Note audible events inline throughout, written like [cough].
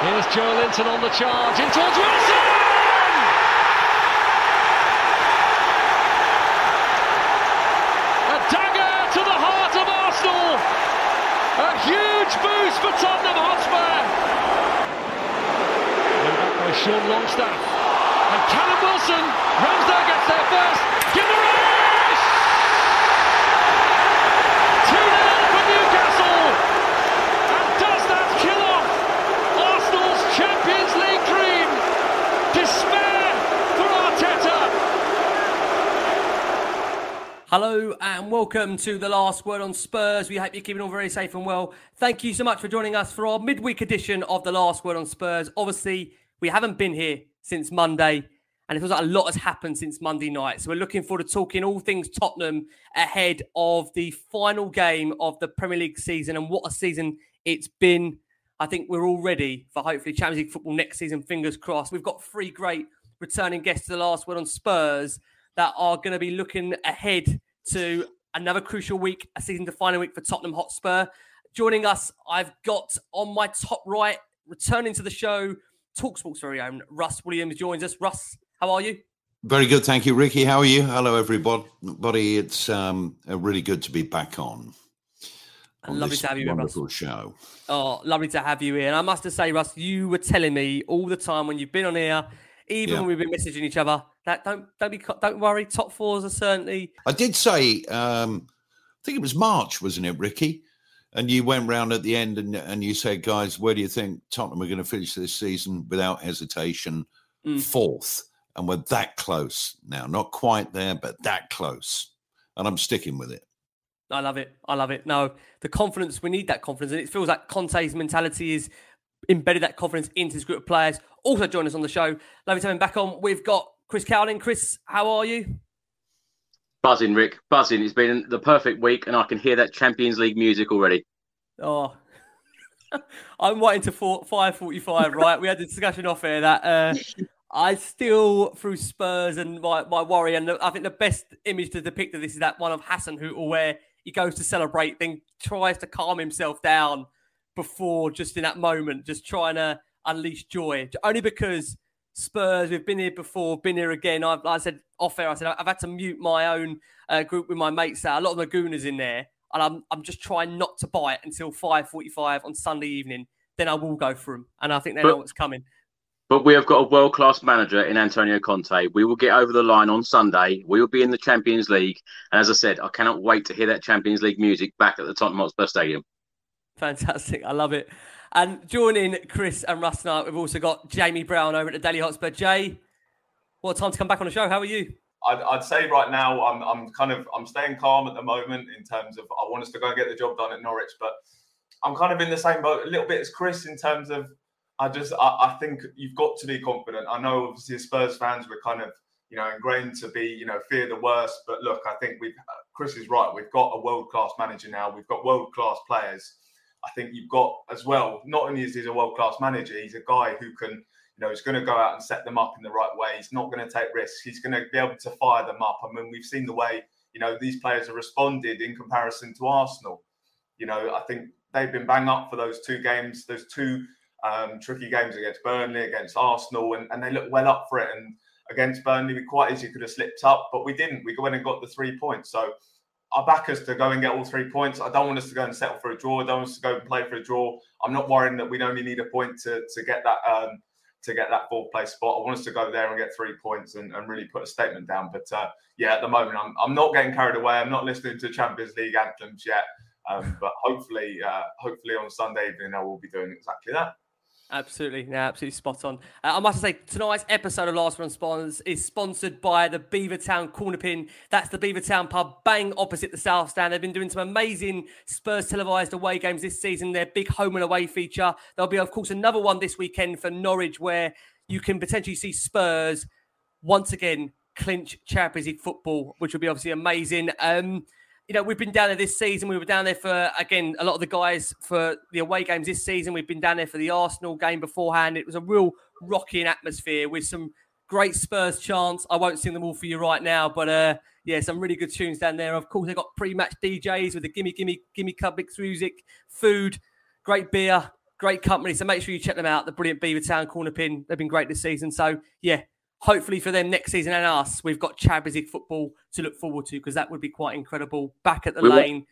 Here's Joelinton on the charge, in towards Wilson! A dagger to the heart of Arsenal! A huge boost for Tottenham Hotspur! And back by Sean Longstaff. And Callum Wilson, Ramsdale gets there first. Give the race! 2 0 for Newcastle! And does that kill off Arsenal's Champions League dream? Despair for Arteta! Hello and welcome to the last word on Spurs. We hope you're keeping all very safe and well. Thank you so much for joining us for our midweek edition of the last word on Spurs. Obviously, we haven't been here since Monday, and it feels like a lot has happened since Monday night. So we're looking forward to talking all things Tottenham ahead of the final game of the Premier League season and what a season it's been. I think we're all ready for hopefully Champions League football next season. Fingers crossed. We've got three great returning guests to the last word on Spurs that are going to be looking ahead to another crucial week, a season defining week for Tottenham Hotspur. Joining us, I've got on my top right, returning to the show, Talksport's very own Russ Williams joins us. Russ, how are you? Very good, thank you, Ricky. How are you? Hello, everybody. It's um, uh, really good to be back on. on Lovely to have you here, Russ. wonderful show. Oh, lovely to have you here. And I must say, Russ, you were telling me all the time when you've been on here, even Yeah. when we've been messaging each other, that don't don't be don't worry, top fours are certainly I did say, um, I think it was March, wasn't it, Ricky? And you went round at the end and, and you said, guys, where do you think Tottenham are going to finish this season without hesitation? Mm. Fourth. And we're that close now. Not quite there, but that close. And I'm sticking with it. I love it. I love it. No, the confidence, we need that confidence. And it feels like Conte's mentality is embedded that confidence into his group of players. Also join us on the show. Lovely to have him back on. We've got Chris Cowlin. Chris, how are you? Buzzing, Rick. Buzzing. It's been the perfect week, and I can hear that Champions League music already. Oh, [laughs] I'm waiting to four, 5.45, right? we had the discussion off here that uh, [laughs] I still, through Spurs and my, my worry, and I think the best image to depict of this is that one of Hassan Hootel where he goes to celebrate, then tries to calm himself down before just in that moment, just trying to unleash joy. Only because Spurs, we've been here before, been here again. I've, I said off air, I said I've had to mute my own uh, group with my mates. There. A lot of Lagunas in there, and I'm I'm just trying not to bite until 5:45 on Sunday evening. Then I will go for them, and I think they know what's coming. But we have got a world class manager in Antonio Conte. We will get over the line on Sunday. We will be in the Champions League. And as I said, I cannot wait to hear that Champions League music back at the Tottenham Hotspur Stadium. Fantastic, I love it. And joining Chris and Russ tonight, we've also got Jamie Brown over at the Daily Hotspur. Jay, what time to come back on the show? How are you? I'd, I'd say right now I'm, I'm kind of I'm staying calm at the moment in terms of I want us to go and get the job done at Norwich, but I'm kind of in the same boat a little bit as Chris in terms of I just I, I think you've got to be confident. I know obviously as Spurs fans we're kind of you know ingrained to be you know fear the worst, but look I think we've Chris is right. We've got a world class manager now. We've got world class players. I think you've got as well. Not only is he a world class manager, he's a guy who can you know, he's going to go out and set them up in the right way. He's not going to take risks. He's going to be able to fire them up. I mean, we've seen the way, you know, these players have responded in comparison to Arsenal. You know, I think they've been bang up for those two games, those two um, tricky games against Burnley, against Arsenal, and, and they look well up for it. And against Burnley, we quite easily could have slipped up, but we didn't. We went and got the three points. So I back us to go and get all three points. I don't want us to go and settle for a draw. I don't want us to go and play for a draw. I'm not worrying that we'd only need a point to, to get that um, to get that fourth place spot. I want us to go there and get three points and, and really put a statement down. But uh, yeah, at the moment, I'm, I'm not getting carried away. I'm not listening to Champions League anthems yet. Um, but hopefully, uh, hopefully on Sunday evening, I will be doing exactly that. Absolutely, yeah, absolutely spot on. Uh, I must say, tonight's episode of Last Word on Spurs is sponsored by the Beavertown Corner Pin. That's the Beavertown pub, bang opposite the South Stand. They've been doing some amazing Spurs televised away games this season. Their big home and away feature. There'll be, of course, another one this weekend for Norwich, where you can potentially see Spurs once again clinch Champions League football, which would be obviously amazing. Um, you know, we've been down there this season. We were down there for, again, a lot of the guys for the away games this season. We've been down there for the Arsenal game beforehand. It was a real rocking atmosphere with some great Spurs chants. I won't sing them all for you right now, but uh, yeah, some really good tunes down there. Of course, they've got pre match DJs with the gimme, gimme, gimme club mix music, food, great beer, great company. So make sure you check them out. The brilliant Beavertown Corner Pin. They've been great this season. So yeah, hopefully for them next season and us, we've got Champions League football to look forward to because that would be quite incredible. Back at the We lane. want-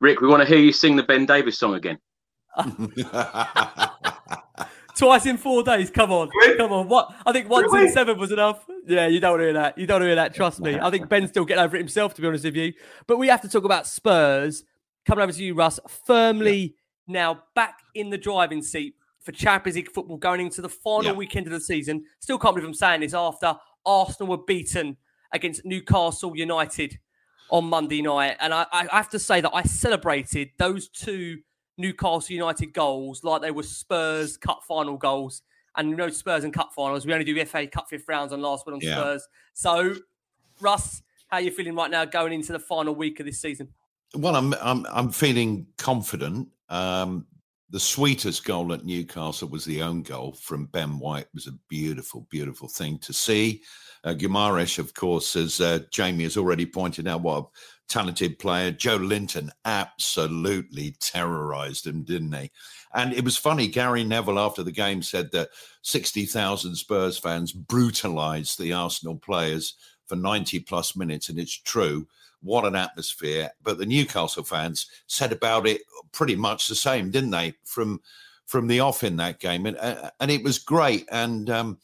Rick, we want to hear you sing the Ben Davies song again. [laughs] Twice in four days. Come on. Really? Come on. What I think once Really? in seven was enough. Yeah, you don't want to hear that. You don't want to hear that. Trust me. I think [laughs] Ben's still getting over it himself, to be honest with you. But we have to talk about Spurs. Coming over to you, Russ. Firmly now back in the driving seat for Champions League football going into the final Yeah. weekend of the season. Still can't believe I'm saying this after Arsenal were beaten against Newcastle United on Monday night. And I, I have to say that I celebrated those two Newcastle United goals like they were Spurs Cup final goals. And you know, Spurs and Cup finals, we only do FA Cup fifth rounds on last one on Yeah. Spurs. So, Russ, how are you feeling right now going into the final week of this season? Well, I'm I'm I'm feeling confident. Um, the sweetest goal at Newcastle was the own goal from Ben White. It was a beautiful, beautiful thing to see. Uh, of course, as uh, Jamie has already pointed out, what a talented player. Joelinton absolutely terrorised him, didn't he? And it was funny. Gary Neville, after the game, said that 60,000 Spurs fans brutalised the Arsenal players for 90 plus minutes. And it's true. What an atmosphere. But the Newcastle fans said about it pretty much the same, didn't they? From from the off in that game. And, uh, and it was great. And um,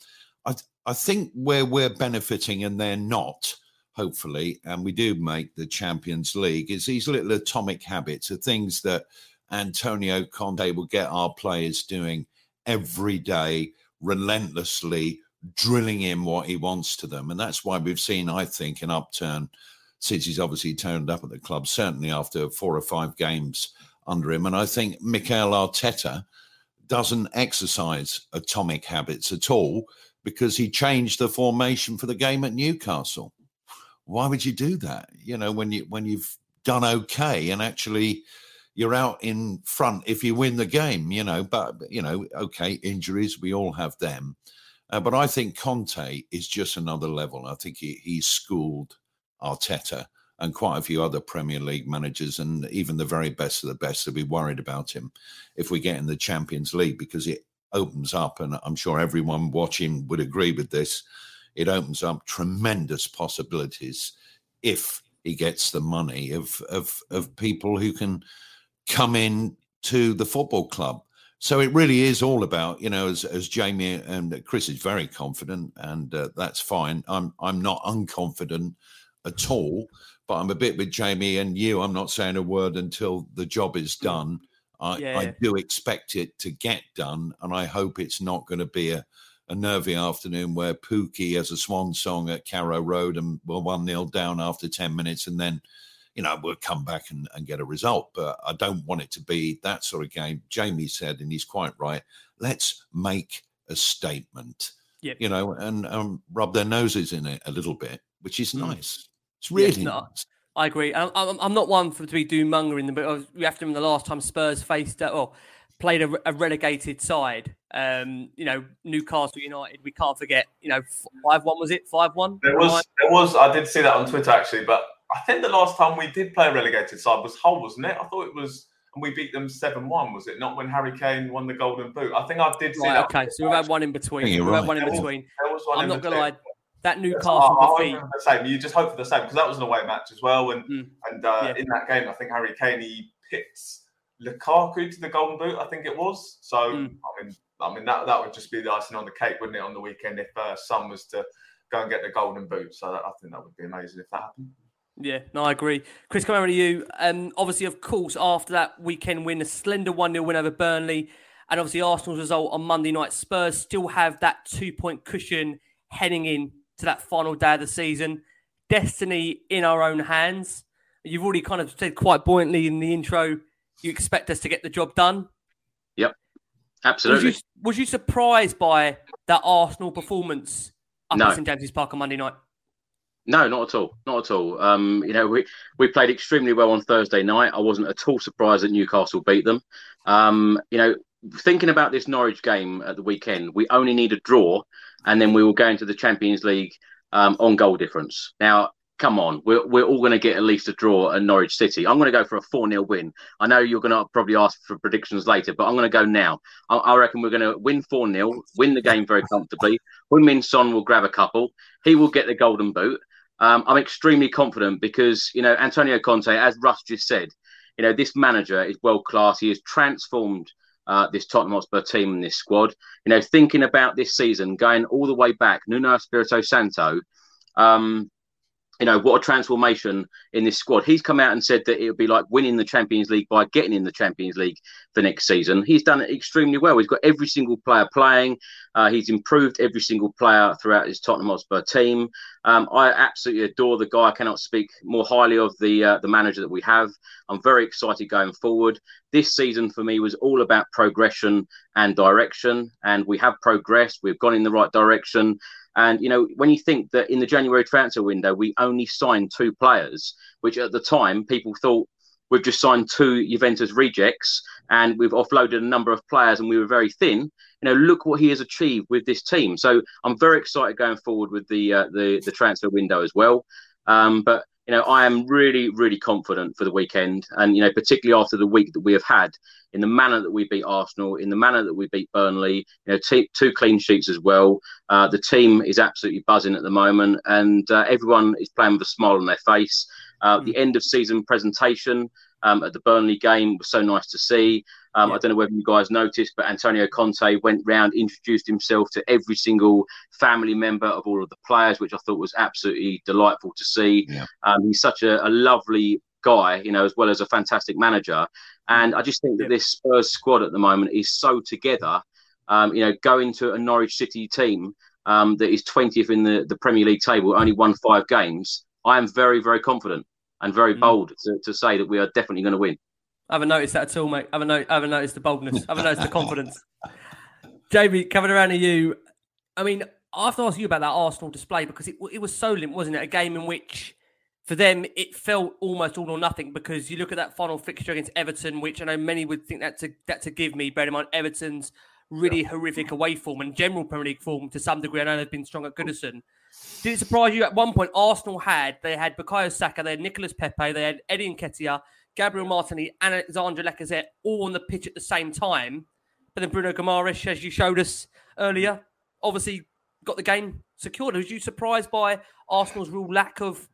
I, I think where we're benefiting and they're not, hopefully, and we do make the Champions League, is these little atomic habits, the things that Antonio Conte will get our players doing every day, relentlessly drilling in what he wants to them. And that's why we've seen, I think, an upturn since he's obviously turned up at the club, certainly after four or five games under him. And I think Mikel Arteta doesn't exercise atomic habits at all because he changed the formation for the game at Newcastle. Why would you do that? You know, when you when you've done okay and actually you're out in front if you win the game, you know, but you know, okay, injuries, we all have them. Uh, but I think Conte is just another level. I think he, he's schooled Arteta and quite a few other Premier League managers, and even the very best of the best, will be worried about him if we get in the Champions League because it opens up, and I'm sure everyone watching would agree with this. It opens up tremendous possibilities if he gets the money of of of people who can come in to the football club. So it really is all about, you know, as, as Jamie and Chris is very confident, and uh, that's fine. I'm I'm not unconfident at all, but I'm a bit with Jamie and you. I'm not saying a word until the job is done. I, Yeah. I do expect it to get done, and I hope it's not going to be a, a nervy afternoon where Pukki has a swan song at Carrow Road and we're 1 0 down after 10 minutes, and then you know, we'll come back and, and get a result. But I don't want it to be that sort of game. Jamie said, and he's quite right, let's make a statement, Yep. you know, and um, rub their noses in it a little bit, which is Mm. nice. It's really not- nice. I agree. I'm, I'm, I'm not one for to be doom mongering them, but I was- we have to remember the last time Spurs faced uh, or played a, a relegated side. Um, you know, Newcastle United. We can't forget. You know, five one was it? Five one. There was, there was. I did see that on Twitter actually, but I think the last time we did play a relegated side was Hull, wasn't it? I thought it was, and we beat them seven-one. Was it not when Harry Kane won the Golden Boot? I think I did see Right, that. okay, so we've had one in between. We've you're had one in There was- between. There was one I'm in not gonna lie. That Yes, Newcastle I, defeat. the same. You just hope for the same because that was an away match as well. And Mm. and uh, Yeah. in that game, I think Harry Kane he picked Lukaku to the Golden Boot. I think it was. So Mm. I mean, I mean that that would just be the icing on the cake, wouldn't it, on the weekend if uh, Son was to go and get the Golden Boot. So that, I think that would be amazing if that happened. Yeah, no, I agree. Chris, come over to you. Um, obviously, of course, after that weekend win, a slender 1 0 win over Burnley, And obviously, Arsenal's result on Monday night, Spurs still have that two point cushion heading in to that final day of the season. Destiny in our own hands. You've already kind of said quite buoyantly in the intro, you expect us to get the job done. Yep, absolutely. Was you, was you surprised by that Arsenal performance up No. at St James's Park on Monday night? No, not at all. Not at all. Um, you know, we, we played extremely well on Thursday night. I wasn't at all surprised that Newcastle beat them. Um, you know, thinking about this Norwich game at the weekend, we only need a draw, and then we will go into the Champions League um, on goal difference. Now, come on, we're, we're all going to get at least a draw at Norwich City. I'm going to go for a 4 0 win. I know you're going to probably ask for predictions later, but I'm going to go now. I, I reckon we're going to win 4 0, win the game very comfortably. Min Son will grab a couple. He will get the golden boot. Um, I'm extremely confident because, you know, Antonio Conte, as Russ just said, you know, this manager is world class. He has transformed uh, this Tottenham Hotspur team and this squad. You know, thinking about this season, going all the way back, Nuno Espirito Santo, um, you know, what a transformation in this squad. He's come out and said that it would be like winning the Champions League by getting in the Champions League for next season. He's done it extremely well. He's got every single player playing. Uh, he's improved every single player throughout his Tottenham Hotspur team. Um, I absolutely adore the guy. I cannot speak more highly of the uh, the manager that we have. I'm very excited going forward. This season for me was all about progression and direction, and we have progressed. We've gone in the right direction. And you know, when you think that in the January transfer window we only signed two players, which at the time people thought we've just signed two Juventus rejects and we've offloaded a number of players and we were very thin. You know, look what he has achieved with this team. So I'm very excited going forward with the uh, the the transfer window as well. Um, but you know, I am really, really confident for the weekend, and you know, particularly after the week that we have had, in the manner that we beat Arsenal, in the manner that we beat Burnley, you know, t- two clean sheets as well. Uh, the team is absolutely buzzing at the moment, and uh, everyone is playing with a smile on their face. Uh, The end of season presentation um, at the Burnley game was so nice to see. Um, I don't know whether you guys noticed, but Antonio Conte went round, introduced himself to every single family member of all of the players, which I thought was absolutely delightful to see. Yeah. Um, he's such a, a lovely guy, you know, as well as a fantastic manager. And I just think that this Spurs squad at the moment is so together. Um, you know, going to a Norwich City team um, that is 20th in the, the Premier League table, only won five games. I am very, very confident and very Mm. bold to, to say that we are definitely going to win. I haven't noticed that at all, mate. I haven't, no- I haven't noticed the boldness. I haven't noticed the confidence. Jamie, coming around to you. I mean, I have to ask you about that Arsenal display because it, it was so limp, wasn't it? A game in which, for them, it felt almost all or nothing because you look at that final fixture against Everton, which I know many would think that to, that to give me, bear in mind, Everton's really horrific away form and general Premier League form to some degree. I know they've been strong at Goodison. Did it surprise you at one point? Arsenal had they had Bukayo Saka, they had Nicolas Pepe, they had Eddie Nketiah, Gabriel Martinelli, and Alexandre Lacazette all on the pitch at the same time. But then Bruno Guimaraes, as you showed us earlier, obviously got the game secured. Was you surprised by Arsenal's real lack of,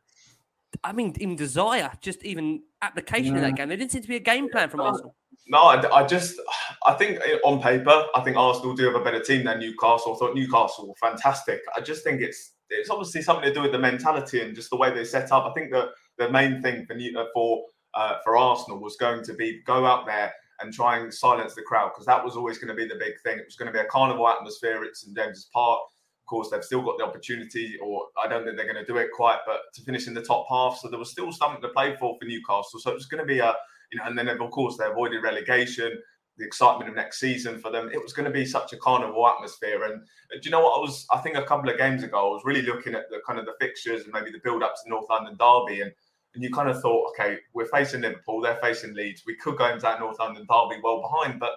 I mean, even desire, just even application in that game? There didn't seem to be a game plan from Arsenal. No, I, I just, I think eh, on paper, I think Arsenal do have a better team than Newcastle. I thought Newcastle were fantastic. I just think it's it's obviously something to do with the mentality and just the way they set up. I think that the main thing for uh, for uh, for Arsenal was going to be go out there and try and silence the crowd because that was always going to be the big thing. It was going to be a carnival atmosphere at St James's Park. Of course, they've still got the opportunity, or I don't think they're going to do it quite, but to finish in the top half. So there was still something to play for for Newcastle. So it was going to be a you know, and then of course they avoided relegation, the excitement of next season for them. It was going to be such a carnival atmosphere. And uh, do you know what? I was, I think a couple of games ago, I was really looking at the kind of the fixtures and maybe the build ups to North London derby, and and you kind of thought, okay, we're facing Liverpool, they're facing Leeds, we could go into that North London derby well behind, but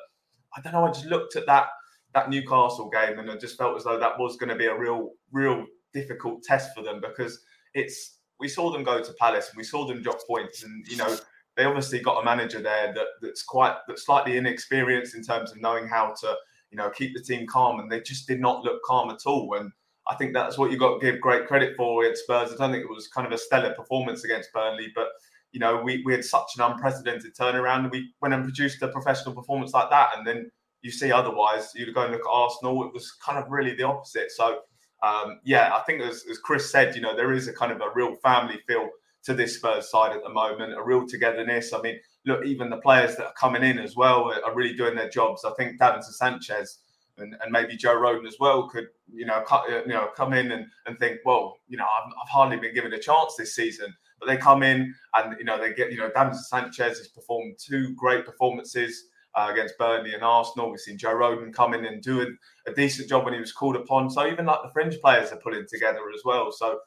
I don't know. I just looked at that that Newcastle game and I just felt as though that was going to be a real, real difficult test for them because it's we saw them go to Palace and we saw them drop points and you know they obviously got a manager there that that's quite that's slightly inexperienced in terms of knowing how to you know keep the team calm and they just did not look calm at all and I think that's what you got to give great credit for at Spurs. I don't think it was kind of a stellar performance against Burnley, but you know we, we had such an unprecedented turnaround. We went and produced a professional performance like that, and then you see otherwise. You go and look at Arsenal; it was kind of really the opposite. So um, yeah, I think as, as Chris said, you know there is a kind of a real family feel to this Spurs side at the moment, a real togetherness. I mean, look, even the players that are coming in as well are, really doing their jobs. I think Davinson Sanchez and, and maybe Joe Rodon as well could, you know, cut, you know, come in and, and think, well, you know, I've, I've hardly been given a chance this season. But they come in and, you know, they get, you know, Davinson Sanchez has performed two great performances uh, against Burnley and Arsenal. We've seen Joe Rodon come in and do a, a, decent job when he was called upon. So even like the fringe players are pulling together as well. So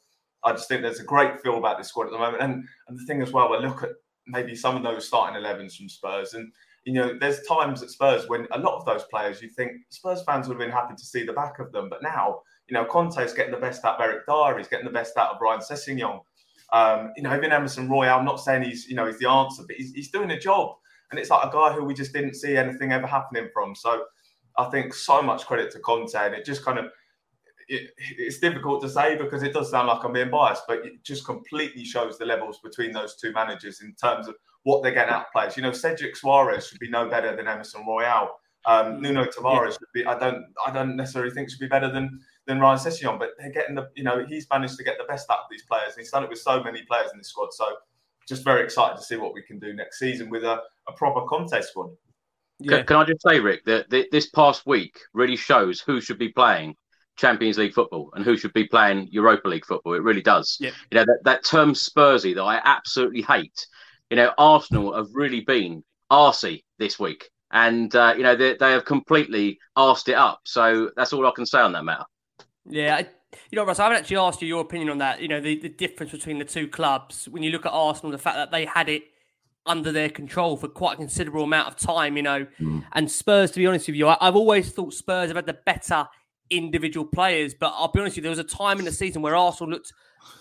I just think there's a great feel about this squad at the moment. And and the thing as well, I look at maybe some of those starting 11s from Spurs and you know, there's times at Spurs when a lot of those players you think Spurs fans would have been happy to see the back of them. But now, you know, Conte's getting the best out of Eric Dier, he's getting the best out of Ryan Sessegnon. Um, you know, even Emerson Royal, I'm not saying he's, you know, he's the answer, but he's, he's doing a job. And it's like a guy who we just didn't see anything ever happening from. So I think so much credit to Conte. And it just kind of, it, it's difficult to say because it does sound like I'm being biased, but it just completely shows the levels between those two managers in terms of what they're getting out of players. You know, Cedric Soares should be no better than Emerson Royal. Um, mm. Nuno Tavares yeah. should be. I don't. I don't necessarily think should be better than than Ryan Sessegnon, but they're getting the. You know, he's managed to get the best out of these players, and he's done it with so many players in this squad. So, just very excited to see what we can do next season with a, a proper Conte squad. Yeah. Can, can, I just say, Rick, that this past week really shows who should be playing Champions League football and who should be playing Europa League football. It really does. Yeah. You know that, that term Spursy that I absolutely hate you know, Arsenal have really been arsey this week. And, uh, you know, they, they have completely arsed it up. So that's all I can say on that matter. Yeah. I, you know, Russ, I haven't actually asked you your opinion on that. You know, the, the difference between the two clubs. When you look at Arsenal, the fact that they had it under their control for quite a considerable amount of time, you know. Mm. And Spurs, to be honest with you, I, have always thought Spurs have had the better individual players. But I'll be honest with you, there was a time in the season where Arsenal looked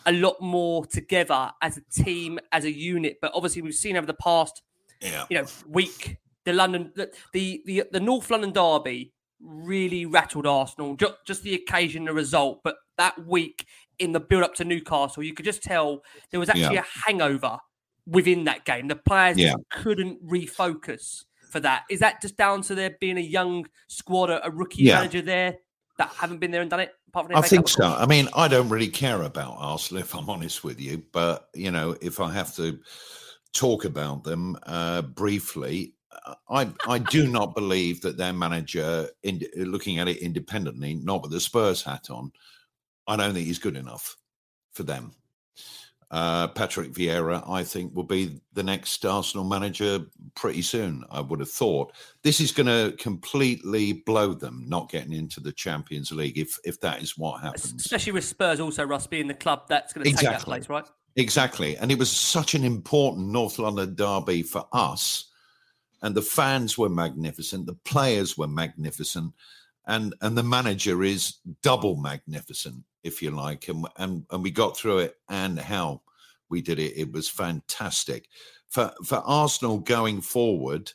a lot more together as a team, as a unit. But obviously, we've seen over the past, yeah. you know, week the London, the the the, the North London derby really rattled Arsenal. Just, just the occasion, the result, but that week in the build up to Newcastle, you could just tell there was actually yeah. a hangover within that game. The players yeah. couldn't refocus for that. Is that just down to there being a young squad, a, rookie yeah. manager there that haven't been there and done it? I think so. I mean, I don't really care about Arsenal, if I'm honest with you. But you know, if I have to talk about them uh, briefly, I I do [laughs] not believe that their manager, in, looking at it independently, not with the Spurs hat on, I don't think he's good enough for them. Uh, Patrick Vieira, I think, will be the next Arsenal manager pretty soon. I would have thought this is going to completely blow them not getting into the Champions League if if that is what happens. Especially with Spurs also, Russ being the club that's going to exactly. take that place, right? Exactly, and it was such an important North London derby for us, and the fans were magnificent, the players were magnificent, and and the manager is double magnificent if you like, and and and we got through it. And how we did it, it was fantastic. For for Arsenal going forward,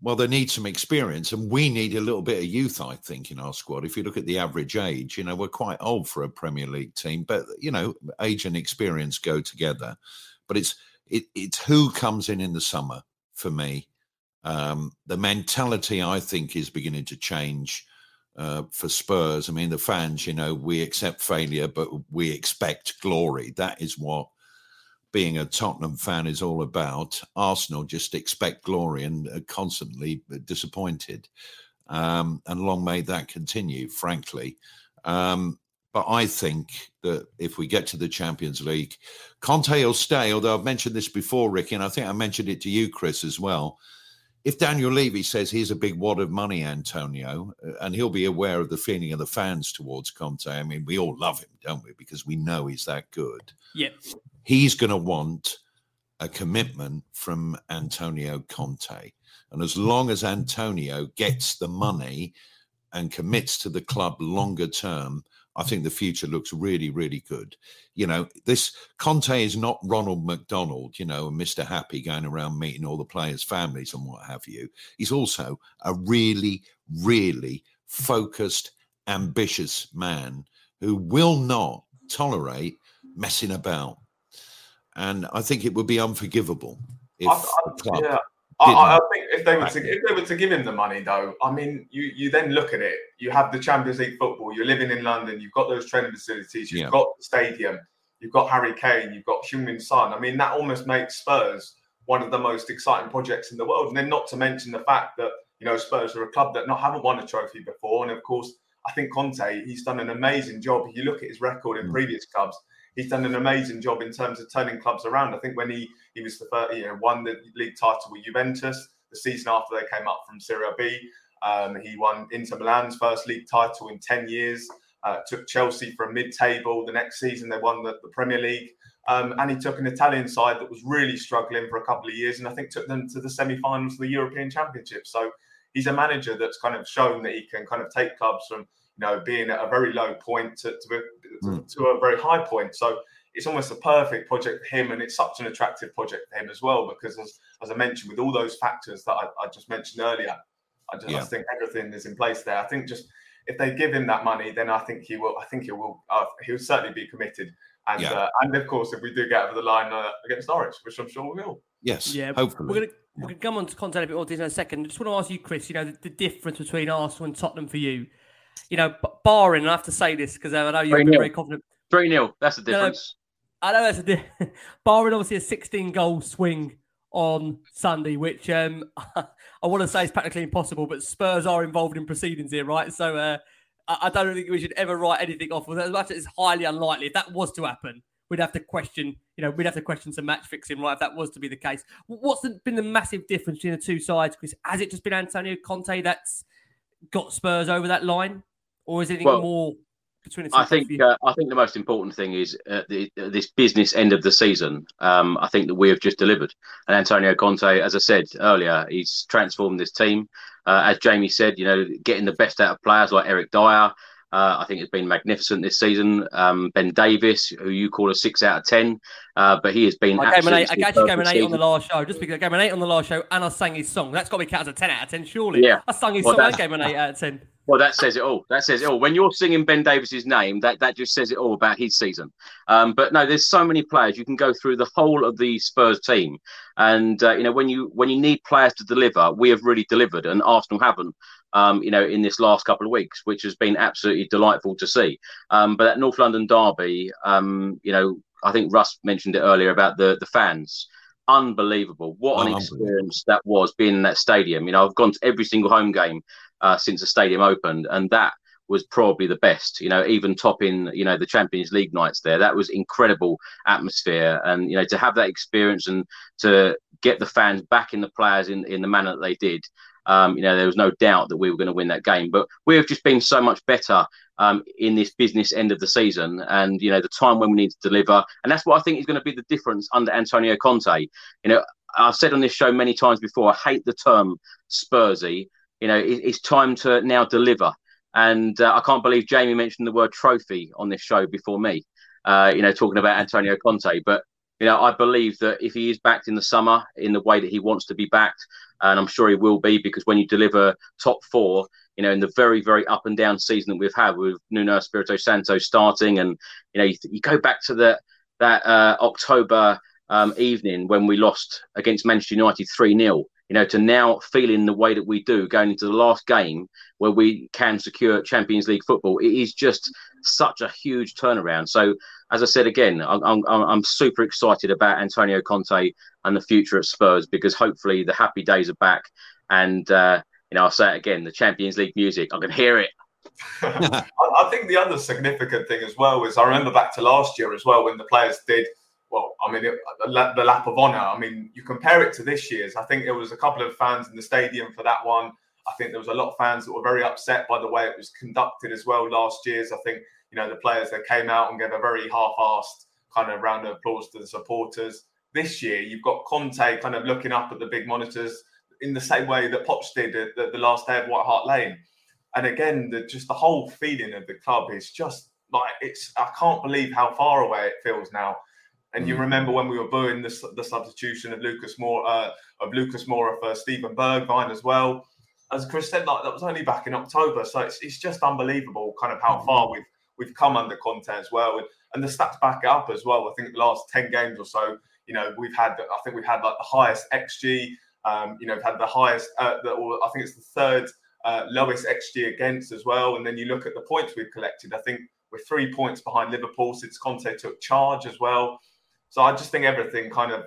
well, they need some experience, and we need a little bit of youth, I think, in our squad. If you look at the average age, you know, we're quite old for a Premier League team, but you know, age and experience go together. But it's it, it's who comes in in the summer for me. Um, the mentality, I think, is beginning to change uh, for Spurs. I mean, the fans, you know, we accept failure, but we expect glory. That is what being a Tottenham fan is all about. Arsenal just expect glory and are constantly disappointed. Um, and long may that continue, frankly. Um, but I think that if we get to the Champions League, Conte will stay. Although I've mentioned this before, Ricky, and I think I mentioned it to you, Chris, as well if Daniel Levy says here's a big wad of money, Antonio, uh, and he'll be aware of the feeling of the fans towards Conte. I mean, we all love him, don't we? Because we know he's that good. Yeah. He's going to want a commitment from Antonio Conte. And as long as Antonio gets the money and commits to the club longer term, I think the future looks really, really good. You know, this Conte is not Ronald McDonald, you know, and Mr. Happy going around meeting all the players' families and what have you. He's also a really, really focused, ambitious man who will not tolerate messing about. And I think it would be unforgivable if I, I, yeah. I, I, think if they were to if they were to give him the money, though, I mean, you you then look at it. You have the Champions League football. You're living in London. You've got those training facilities. You've yeah. got the stadium. You've got Harry Kane. You've got Heung-min Son. I mean, that almost makes Spurs one of the most exciting projects in the world. And then not to mention the fact that you know Spurs are a club that not haven't won a trophy before, and of course I think Conte he's done an amazing job. If you look at his record in mm. previous clubs, he's done an amazing job in terms of turning clubs around. I think when he he was the first, you know, won the league title with Juventus the season after they came up from Serie B. Um, he won Inter Milan's first league title in ten years. Uh, took Chelsea from mid-table. The next season they won the, the Premier League. Um, and he took an Italian side that was really struggling for a couple of years, and I think took them to the semi-finals of the European Championship. So he's a manager that's kind of shown that he can kind of take clubs from you know being at a very low point to to, mm. to a very high point. So it's almost a perfect project for him, and it's such an attractive project for him as well because as as I mentioned, with all those factors that I, I just mentioned earlier, I just, yeah. I think everything is in place there. I think just if they give him that money, then I think he will. I think he will. Uh, he'll certainly be committed. And yeah. uh, and of course, if we do get over the line uh, against Norwich, which I'm sure we will. Yes. Yeah. Hopefully. We're gonna we're gonna come on to content a bit more detail in a second. I just want to ask you, Chris. You know the, the difference between Arsenal and Tottenham for you. You know, barring, and I have to say this because I know you're very confident. Three 0 That's the difference. I know that's a di- [laughs] barring obviously a 16 goal swing on Sunday, which um, [laughs] I want to say is practically impossible, but Spurs are involved in proceedings here, right? So uh, I, don't think we should ever write anything off. As much as it's highly unlikely, if that was to happen, we'd have to question, you know, we'd have to question some match fixing, right? If that was to be the case, what's the, been the massive difference between the two sides, Chris? Has it just been Antonio Conte that's got Spurs over that line, or is it well, more between? I think uh, I think the most important thing is uh, the, uh, this business end of the season. Um, I think that we have just delivered, and Antonio Conte, as I said earlier, he's transformed this team uh, as Jamie said, you know, getting the best out of players like Eric Dier, Uh, I think has been magnificent this season. Um, ben Davies, who you call a six out of ten, uh, but he has been. I gave him an eight. I actually gave him an eight season. on the last show, just because I gave him an eight on the last show, and I sang his song. That's got to be counted as a ten out of ten, surely. Yeah, I sung his well, song. I gave him an eight out of ten. Well, that says it all. That says it all. When you're singing Ben Davies's name, that, that just says it all about his season. Um, but no, there's so many players. You can go through the whole of the Spurs team, and uh, you know when you when you need players to deliver, we have really delivered, and Arsenal haven't. Um, you know, in this last couple of weeks, which has been absolutely delightful to see. Um, but that North London derby, um, you know, I think Russ mentioned it earlier about the the fans unbelievable. What an experience that was being in that stadium. You know, I've gone to every single home game uh, since the stadium opened, and that was probably the best. You know, even topping you know the Champions League nights there. That was incredible atmosphere, and you know to have that experience and to get the fans back in the players in in the manner that they did. Um, you know, there was no doubt that we were going to win that game, but we have just been so much better um, in this business end of the season, and you know the time when we need to deliver, and that's what I think is going to be the difference under Antonio Conte. You know, I've said on this show many times before, I hate the term Spursy you know, it, it's time to now deliver. And uh, I can't believe Jamie mentioned the word trophy on this show before me. Uh, you know, talking about Antonio Conte, but you know, I believe that if he is backed in the summer in the way that he wants to be backed, and I'm sure he will be, because when you deliver top four, you know, in the very, very up and down season that we've had with Nuno Espirito Santo starting, and you know, you, you go back to the that uh, October um, evening when we lost against Manchester United three 0 you know, to now feeling the way that we do going into the last game where we can secure Champions League football, it is just such a huge turnaround. So, as I said again, I'm, I'm, I'm super excited about Antonio Conte and the future at Spurs because hopefully the happy days are back. And, uh, you know, I'll say it again the Champions League music, I can hear it. [laughs] I think the other significant thing as well is I remember back to last year as well when the players did well, I mean, it, the lap of honour. I mean, you compare it to this year's. I think there was a couple of fans in the stadium for that one. I think there was a lot of fans that were very upset by the way it was conducted as well last year's. I think you know the players that came out and gave a very half-assed kind of round of applause to the supporters. This year, you've got Conte kind of looking up at the big monitors in the same way that Poch did at the, the last day of White Hart Lane. And again, the, just the whole feeling of the club is just like it's. I can't believe how far away it feels now and you mm. remember when we were booing the, the substitution of Lucas Moura uh, of Lucas Moura for Steven Bergwijn as well. As Chris said, like that was only back in October, so it's, it's just unbelievable, kind of how far mm. we've we've come under Conte as well, and, and the stats back it up as well. I think the last ten games or so, you know, we've had I think we've had like the highest xG. Um, you know, we've had the highest, uh, the, or I think it's the third uh, lowest xG against as well. And then you look at the points we've collected. I think we're three points behind Liverpool since Conte took charge as well. So I just think everything kind of,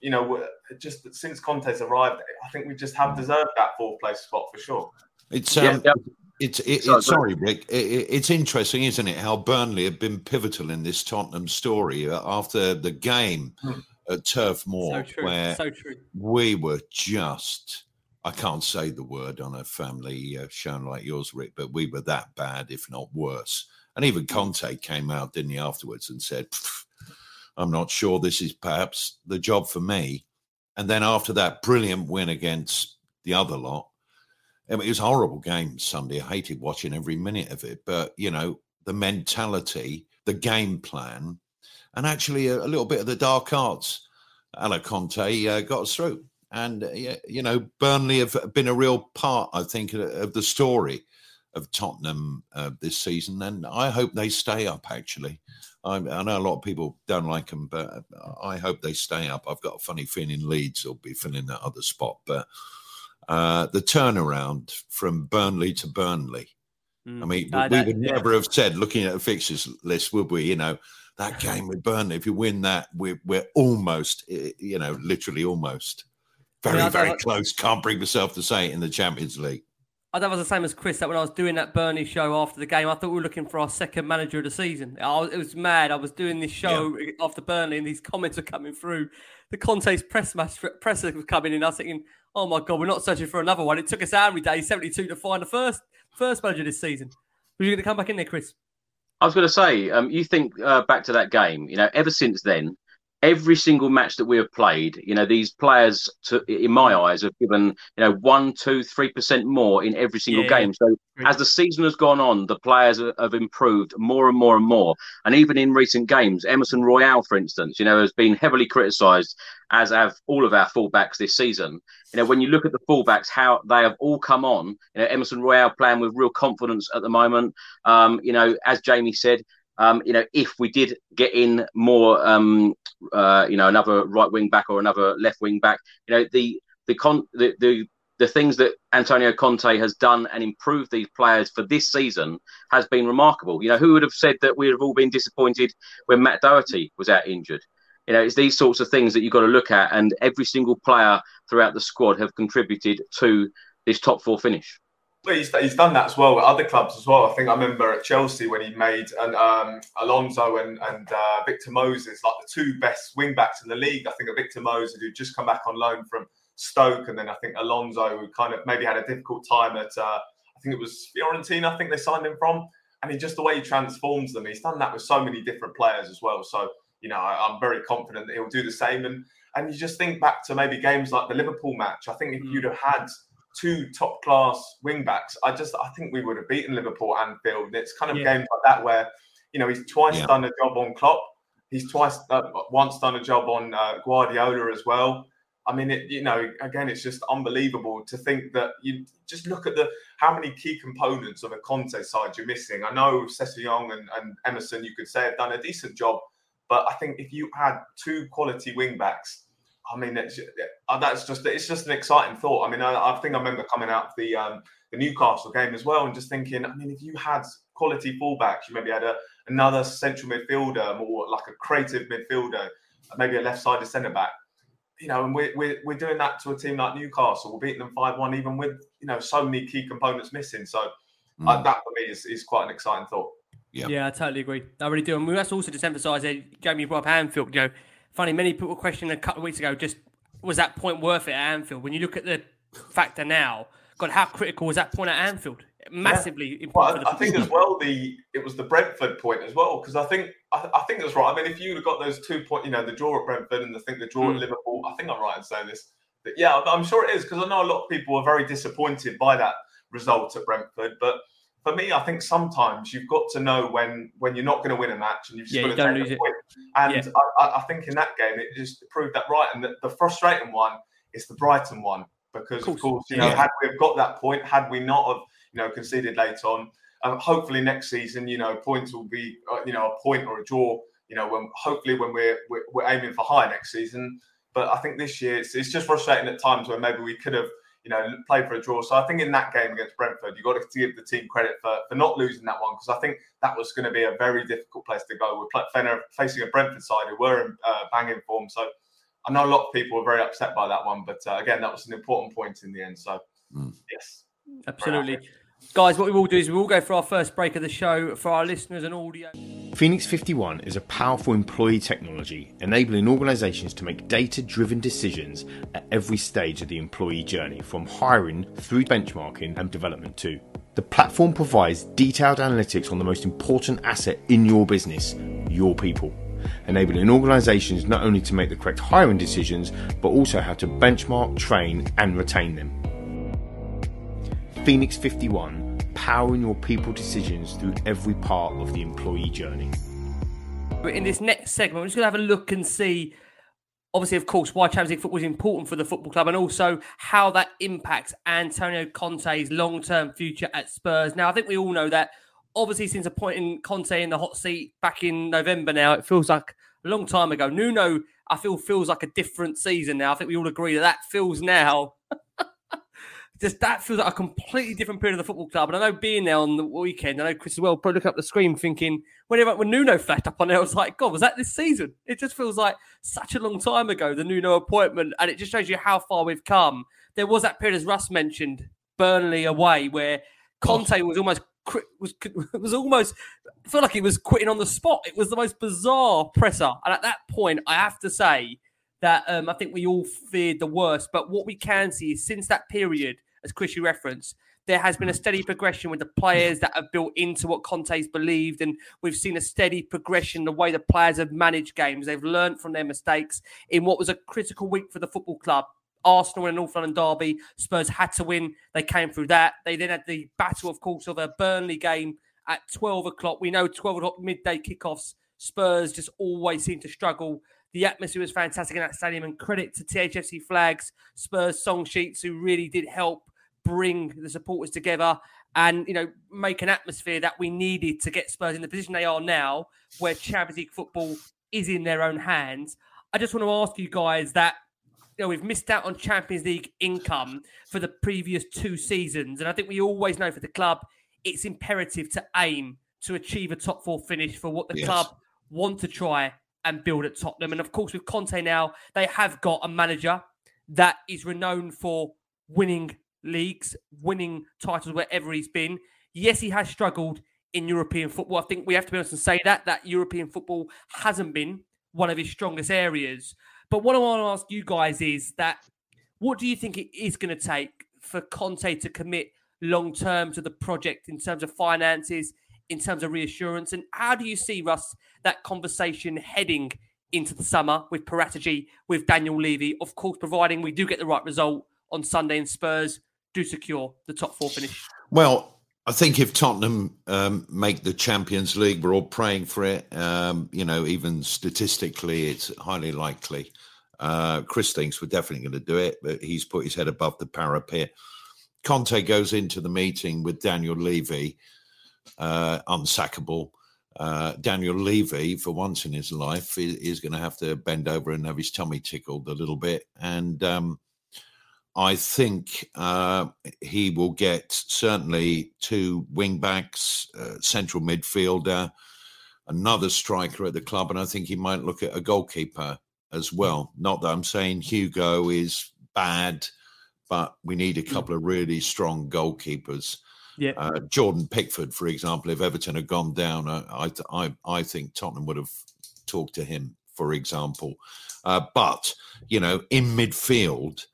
you know, just since Conte's arrived, I think we just have deserved that fourth place spot for sure. It's um, yeah, yeah. It's it, sorry, it's sorry, Rick. It, it's interesting, isn't it? How Burnley have been pivotal in this Tottenham story uh, after the game hmm. at Turf Moor, so where so we were just. I can't say the word on a family uh, show like yours, Rick, but we were that bad, if not worse. And even hmm. Conte came out, didn't he, afterwards and said, I'm not sure this is perhaps the job for me. And then after that brilliant win against the other lot, it was a horrible game Sunday. I hated watching every minute of it. But, you know, the mentality, the game plan, and actually a, a little bit of the dark arts, Ala Conte uh, got us through. And, uh, you know, Burnley have been a real part, I think, of the story of Tottenham uh, this season. And I hope they stay up, actually. I, I, know a lot of people don't like them, but I hope they stay up. I've got a funny feeling Leeds will be filling that other spot. But uh, the turnaround from Burnley to Burnley. Mm. I mean, uh, we would yeah. never have said, looking at the fixtures list, would we? You know, that [laughs] game with Burnley, if you win that, we're, we're almost, you know, literally almost very, I very close. Can't bring myself to say it in the Champions League. I that was the same as Chris. That when I was doing that Burnley show after the game, I thought we were looking for our second manager of the season. Was, it was mad. I was doing this show yeah. after Burnley, and these comments were coming through. The Conte's press match presser was coming in. I was thinking, oh my god, we're not searching for another one. It took us how many days? Seventy-two to find the first first manager this season. Were you going to come back in there, Chris? I was going to say, um, you think uh, back to that game. You know, ever since then, every single match that we have played, you know, these players, to, in my eyes, have given, you know, one, two, three percent more in every single yeah, game. So as the season has gone on, the players have improved more and more and more. And even in recent games, Emerson Royal, for instance, you know, has been heavily criticised, as have all of our fullbacks this season. You know, when you look at the fullbacks, how they have all come on, you know, Emerson Royal playing with real confidence at the moment. Um, you know, as Jamie said, um, you know, if we did get in more, um, uh, you know, another right wing back or another left wing back, you know, the the con the, the the things that Antonio Conte has done and improved these players for this season has been remarkable. You know, who would have said that we would have all been disappointed when Matt Doherty was out injured? You know, it's these sorts of things that you've got to look at, and every single player throughout the squad have contributed to this top four finish. Well, he's, he's done that as well with other clubs as well. I think I remember at Chelsea when he made and um, Alonso and, and uh, Victor Moses like the two best wing backs in the league. I think of Victor Moses who'd just come back on loan from Stoke, and then I think Alonso who kind of maybe had a difficult time at uh, I think it was Fiorentina. I think they signed him from, and he just the way he transforms them. He's done that with so many different players as well. So you know I, am very confident that he'll do the same. And and you just think back to maybe games like the Liverpool match. I think if mm. you'd have had two top class wing backs, I just I think we would have beaten Liverpool Anfield. It's kind of yeah. games like that where you know he's twice yeah. done a job on Klopp, he's twice uh, once done a job on uh, Guardiola as well. I mean, it, you know, again, it's just unbelievable to think that you just look at the how many key components of a Conte side you're missing. I know Sessegnon and, and Emerson, you could say, have done a decent job, but I think if you had two quality wing backs I mean, it's, uh, that's just it's just an exciting thought. I mean, I, I think I remember coming out of the um, the Newcastle game as well, and just thinking, I mean, if you had quality fullbacks, you maybe had a, another central midfielder, more like a creative midfielder, maybe a left-sided centre back. You know, and we're, we're, we're doing that to a team like Newcastle. We're beating them 5 1, even with, you know, so many key components missing. So mm. uh, that for me is, is quite an exciting thought. Yeah. yeah, I totally agree. I really do. And we must also just emphasise, Jamie brought up Anfield, you know, funny, many people questioned a couple of weeks ago just was that point worth it at Anfield? When you look at the factor now, God, how critical was that point at Anfield? Massively yeah. important. Well, I, I think as well the it was the Brentford point as well because I think I, I, think that's right. I mean, if you'd have got those two point, you know, the draw at Brentford and I think the draw mm. at Liverpool, I think I'm right in saying this. But yeah, I'm sure it is because I know a lot of people were very disappointed by that result at Brentford, but for me, I think sometimes you've got to know when when you're not going to win a match and you've just yeah, got to take a point. And yeah. I, I, think in that game it just proved that right. And the, the frustrating one is the Brighton one because of course, of course you know, had we have got that point, had we not have you know conceded late on, um, hopefully next season you know points will be uh, you know a point or a draw. You know when hopefully when we're, we're, we're aiming for high next season. But I think this year it's, it's just frustrating at times where maybe we could have you know, play for a draw. So I think in that game against Brentford, you've got to give the team credit for, for not losing that one because I think that was going to be a very difficult place to go. We're facing a Brentford side who were in uh, banging form. So I know a lot of people were very upset by that one, but uh, again, that was an important point in the end. So, mm. yes, absolutely. Guys, what we will do is we will go for our first break of the show for our listeners and audio. Phoenix 51 is a powerful employee technology enabling organizations to make data driven decisions at every stage of the employee journey, from hiring through benchmarking and development too. The platform provides detailed analytics on the most important asset in your business, your people, enabling organizations not only to make the correct hiring decisions, but also how to benchmark, train, and retain them. Phoenix 51, powering your people decisions through every part of the employee journey. In this next segment, we're just going to have a look and see obviously, of course, why Champions League football is important for the football club and also how that impacts Antonio Conte's long term future at Spurs. Now, I think we all know that obviously, since appointing Conte in the hot seat back in November now, it feels like a long time ago. Nuno, I feel, feels like a different season now. I think we all agree that that feels now just that feels like a completely different period of the football club. And I know being there on the weekend, I know Chris as well probably looking up the screen thinking, whenever when Nuno flashed up on there, I was like, God, was that this season? It just feels like such a long time ago, the Nuno appointment. And it just shows you how far we've come. There was that period, as Russ mentioned, Burnley away, where Conte was almost was [laughs] was almost I feel like he was quitting on the spot. It was the most bizarre presser. And at that point, I have to say that um, I think we all feared the worst. But what we can see is since that period, as Chris you referenced, there has been a steady progression with the players that have built into what Conte's believed, and we've seen a steady progression the way the players have managed games. They've learned from their mistakes in what was a critical week for the football club. Arsenal and North London derby, Spurs had to win. They came through that. They then had the battle, of course, of a Burnley game at 12 o'clock. We know 12 o'clock midday kickoffs. Spurs just always seem to struggle. The atmosphere was fantastic in that stadium, and credit to THFC Flags, Spurs song sheets, who really did help bring the supporters together and you know make an atmosphere that we needed to get Spurs in the position they are now, where Champions League football is in their own hands. I just want to ask you guys that you know we've missed out on Champions League income for the previous two seasons, and I think we always know for the club it's imperative to aim to achieve a top four finish for what the yes. club want to try and build at Tottenham. And of course, with Conte now, they have got a manager that is renowned for winning leagues, winning titles wherever he's been. Yes, he has struggled in European football. I think we have to be honest and say that that European football hasn't been one of his strongest areas. But what I want to ask you guys is that what do you think it is going to take for Conte to commit long term to the project in terms of finances, in terms of reassurance, and how do you see Russ that conversation heading into the summer with Paratici, with Daniel Levy, of course, providing we do get the right result on Sunday in Spurs do secure the top four finish? Well, I think if Tottenham um, make the Champions League, we're all praying for it. Um, you know, even statistically, it's highly likely. Uh, Chris thinks we're definitely going to do it, but he's put his head above the parapet. Conte goes into the meeting with Daniel Levy, uh, unsackable. Uh, Daniel Levy, for once in his life, is, is, going to have to bend over and have his tummy tickled a little bit. And um, I think uh, he will get certainly two wing backs, uh, central midfielder, another striker at the club, and I think he might look at a goalkeeper as well. Not that I'm saying Hugo is bad, but we need a couple of really strong goalkeepers. Yeah, uh, Jordan Pickford, for example, if Everton had gone down, I I I think Tottenham would have talked to him, for example. Uh, but you know, in midfield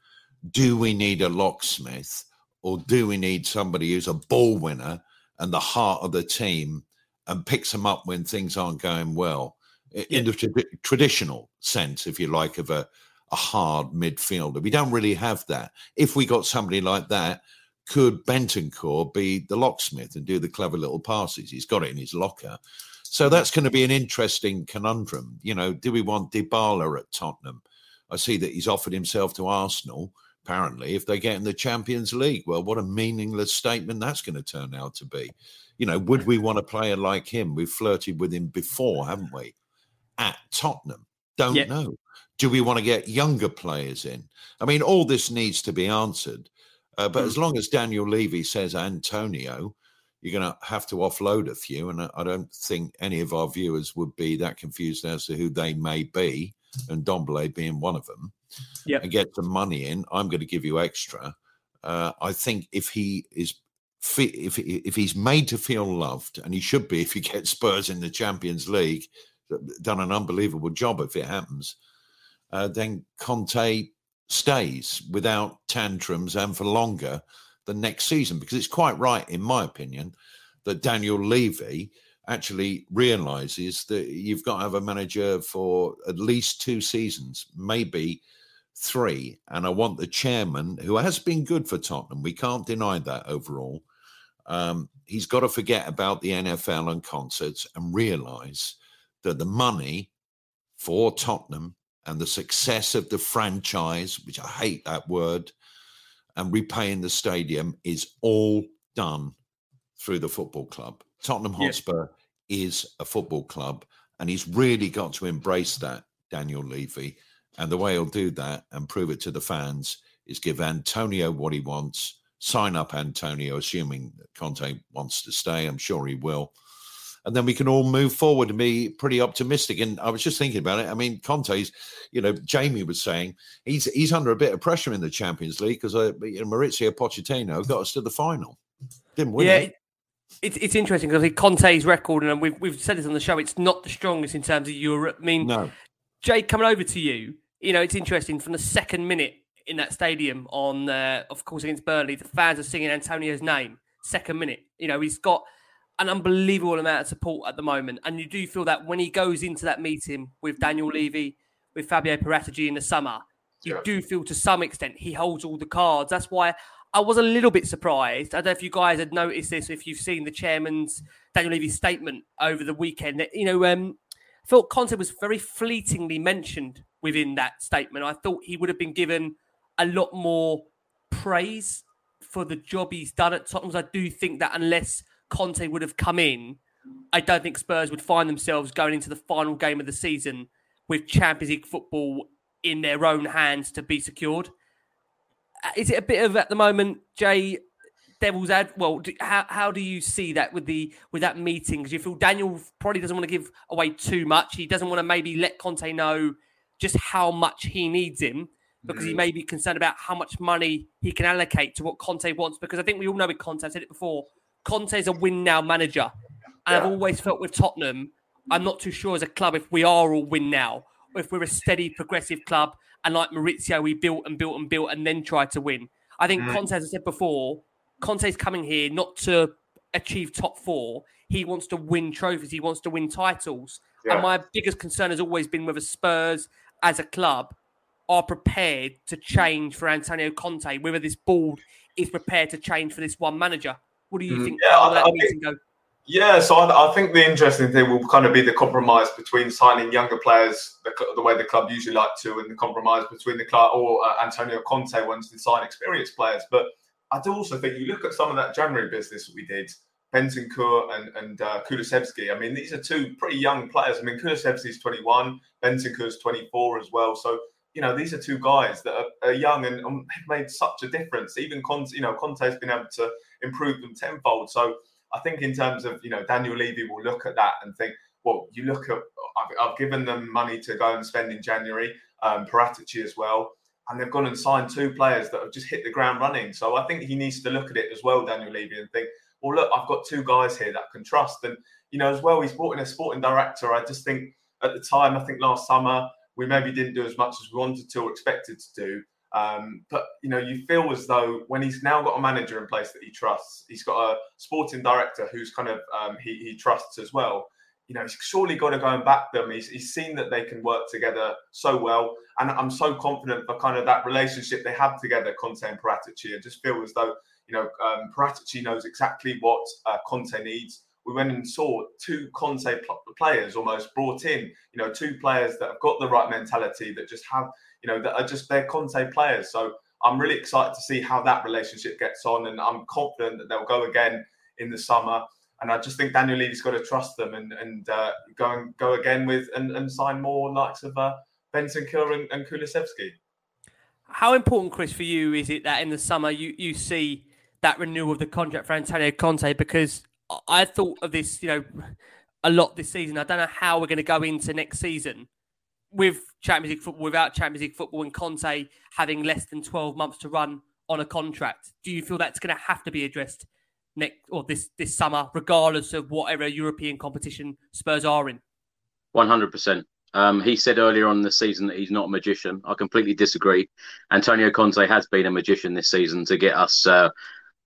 do we need a locksmith or do we need somebody who's a ball winner and the heart of the team and picks them up when things aren't going well yeah. in the tra- traditional sense, if you like, of a, a hard midfielder? We don't really have that. If we got somebody like that, could Bentancur be the locksmith and do the clever little passes? He's got it in his locker. So mm. that's going to be an interesting conundrum. You know, do we want Dybala at Tottenham? I see that he's offered himself to Arsenal apparently, if they get in the Champions League. Well, what a meaningless statement that's going to turn out to be. You know, would we want a player like him? We've flirted with him before, haven't we? At Tottenham. Don't know. Do we want to get younger players in? I mean, all this needs to be answered. Uh, but mm. as long as Daniel Levy says Antonio, you're going to have to offload a few. And I don't think any of our viewers would be that confused as to who they may be. and Ndombele being one of them, Yep. and get some money in, I'm going to give you extra. Uh, I think if he is if if he's made to feel loved, and he should be [laughs] if he gets Spurs in the Champions League, done an unbelievable job if it happens, uh, then Conte stays without tantrums and for longer than next season because it's quite right, in my opinion, that Daniel Levy actually realizes that you've got to have a manager for at least two seasons, maybe three. And I want the chairman, who has been good for Tottenham, we can't deny that overall. Um, he's got to forget about the NFL and concerts and realize that the money for Tottenham and the success of the franchise, which I hate that word, and repaying the stadium is all done through the football club. Tottenham. Hotspur is a football club, and he's really got to embrace that, Daniel Levy. And the way he'll do that and prove it to the fans is give Antonio what he wants, sign up Antonio, assuming that Conte wants to stay. I'm sure he will. And then we can all move forward and be pretty optimistic. And I was just thinking about it. I mean, Conte's, you know, Jamie was saying he's he's under a bit of pressure in the Champions League because uh, Maurizio Pochettino got us to the final. Didn't win yeah, it. it- it's it's interesting because Conte's record, and we've we've said this on the show, it's not the strongest in terms of Europe. I mean, No. Jake, coming over to you, you know, it's interesting from the second minute in that stadium on, uh, of course, against Burnley, the fans are singing Antonio's name. Second minute, you know, he's got an unbelievable amount of support at the moment, and you do feel that when he goes into that meeting with Daniel Levy, with Fabio Paratici in the summer, you Yeah. do feel to some extent he holds all the cards. That's why I was a little bit surprised. I don't know if you guys had noticed this, if you've seen the chairman's Daniel Levy's statement over the weekend. That, you know, um, I thought Conte was very fleetingly mentioned within that statement. I thought he would have been given a lot more praise for the job he's done at Tottenham. I do think that unless Conte would have come in, I don't think Spurs would find themselves going into the final game of the season with Champions League football in their own hands to be secured. Uh, Is it a bit of at the moment, Jay? Devil's ad. Well, do, how how do you see that with the with that meeting? Because you feel Daniel probably doesn't want to give away too much. He doesn't want to maybe let Conte know just how much he needs him because he mm. may be concerned about how much money he can allocate to what Conte wants. Because I think we all know with Conte, I said it before, Conte's a win now manager. And I've always felt with Tottenham, I'm not too sure as a club if we are all win now, or if we're a steady, progressive club. And like Maurizio, we built and built and built and then tried to win. I think mm. Conte, as I said before, Conte's coming here not to achieve top four. He wants to win trophies. He wants to win titles. Yeah. And my biggest concern has always been whether Spurs, as a club, are prepared to change for Antonio Conte. Whether this board is prepared to change for this one manager. What do you Mm, think? yeah, I- I think- Yeah, so I, I think the interesting thing will kind of be the compromise between signing younger players the, the way the club usually like to, and the compromise between the club or uh, Antonio Conte wants to sign experienced players. But I do also think you look at some of that January business that we did, Bentancur and and uh. I mean, these are two pretty young players. I mean, Kulusevski's 21, Bentancur's 24 as well. So you know, these are two guys that are, are young and um, have made such a difference. Even Conte, you know, Conte's been able to improve them tenfold. So I think in terms of you know Daniel Levy will look at that and think, well, you look at I've, I've given them money to go and spend in January, um, Paratici as well, and they've gone and signed two players that have just hit the ground running. So I think he needs to look at it as well, Daniel Levy, and think, well, look, I've got two guys here that I can trust, and you know as well, he's brought in a sporting director. I just think at the time, I think last summer we maybe didn't do as much as we wanted to or expected to do. Um, but you know, you feel as though when he's now got a manager in place that he trusts, he's got a sporting director who's kind of um, he, he trusts as well. You know, he's surely got to go and back them. He's, he's seen that they can work together so well, and I'm so confident for kind of that relationship they have together, Conte and Paratici. I just feel as though you know um, Paratici knows exactly what uh, Conte needs. We went and saw two Conte pl- players almost brought in. You know, two players that have got the right mentality that just have you know, that are just they're Conte players. So I'm really excited to see how that relationship gets on, and I'm confident that they'll go again in the summer. And I just think Daniel Levy's got to trust them and and uh, go and go again with and, and sign more likes of uh, Bentancur and, and Kulusevski. How important, Chris, for you is it that in the summer you, you see that renewal of the contract for Antonio Conte? Because I- thought of this, you know, a lot this season. I don't know how we're going to go into next season with Champions League football, without Champions League football, and Conte having less than 12 months to run on a contract, do you feel that's going to have to be addressed next or this this summer, regardless of whatever European competition Spurs are in? One hundred percent. Um, he said earlier on the season that he's not a magician. I completely disagree. Antonio Conte has been a magician this season to get us, uh,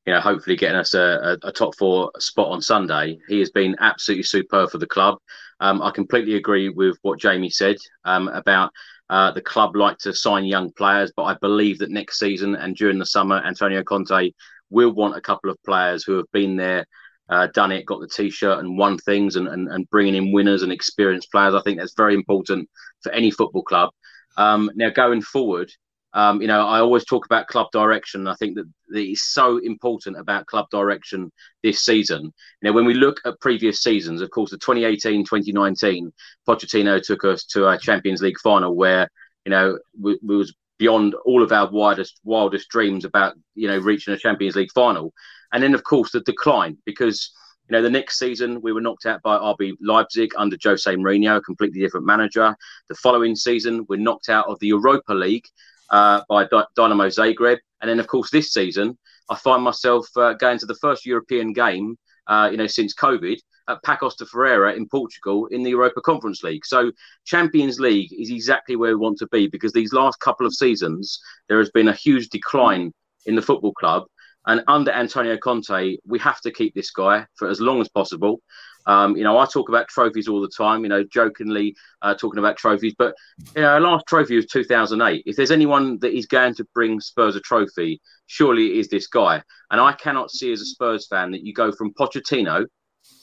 you know, hopefully getting us a, a, a, top four spot on Sunday. He has been absolutely superb for the club. Um, I completely agree with what Jamie said um, about uh, the club like to sign young players, but I believe that next season and during the summer, Antonio Conte will want a couple of players who have been there uh, done it, got the t-shirt and won things, and, and, and bringing in winners and experienced players. I think that's very important for any football club. Um, now going forward, um, you know, I always talk about club direction. I think that, that it's so important about club direction this season. You know, when we look at previous seasons, of course, the 2018, 2019, Pochettino took us to a Champions League final where, you know, we, we was beyond all of our wildest wildest dreams about you know reaching a Champions League final, and then of course the decline because you know the next season we were knocked out by RB Leipzig under Jose Mourinho, a completely different manager. The following season we're knocked out of the Europa League uh, by D- Dynamo Zagreb, and then of course this season I find myself uh, going to the first European game uh, you know since COVID at Paços de Ferreira in Portugal in the Europa Conference League. So Champions League is exactly where we want to be because these last couple of seasons there has been a huge decline in the football club. And under Antonio Conte, we have to keep this guy for as long as possible. Um, you know, I talk about trophies all the time, you know, jokingly uh, talking about trophies, but, you know, our last trophy was 2008. If there's anyone that is going to bring Spurs a trophy, surely it is this guy. And I cannot see as a Spurs fan that you go from Pochettino,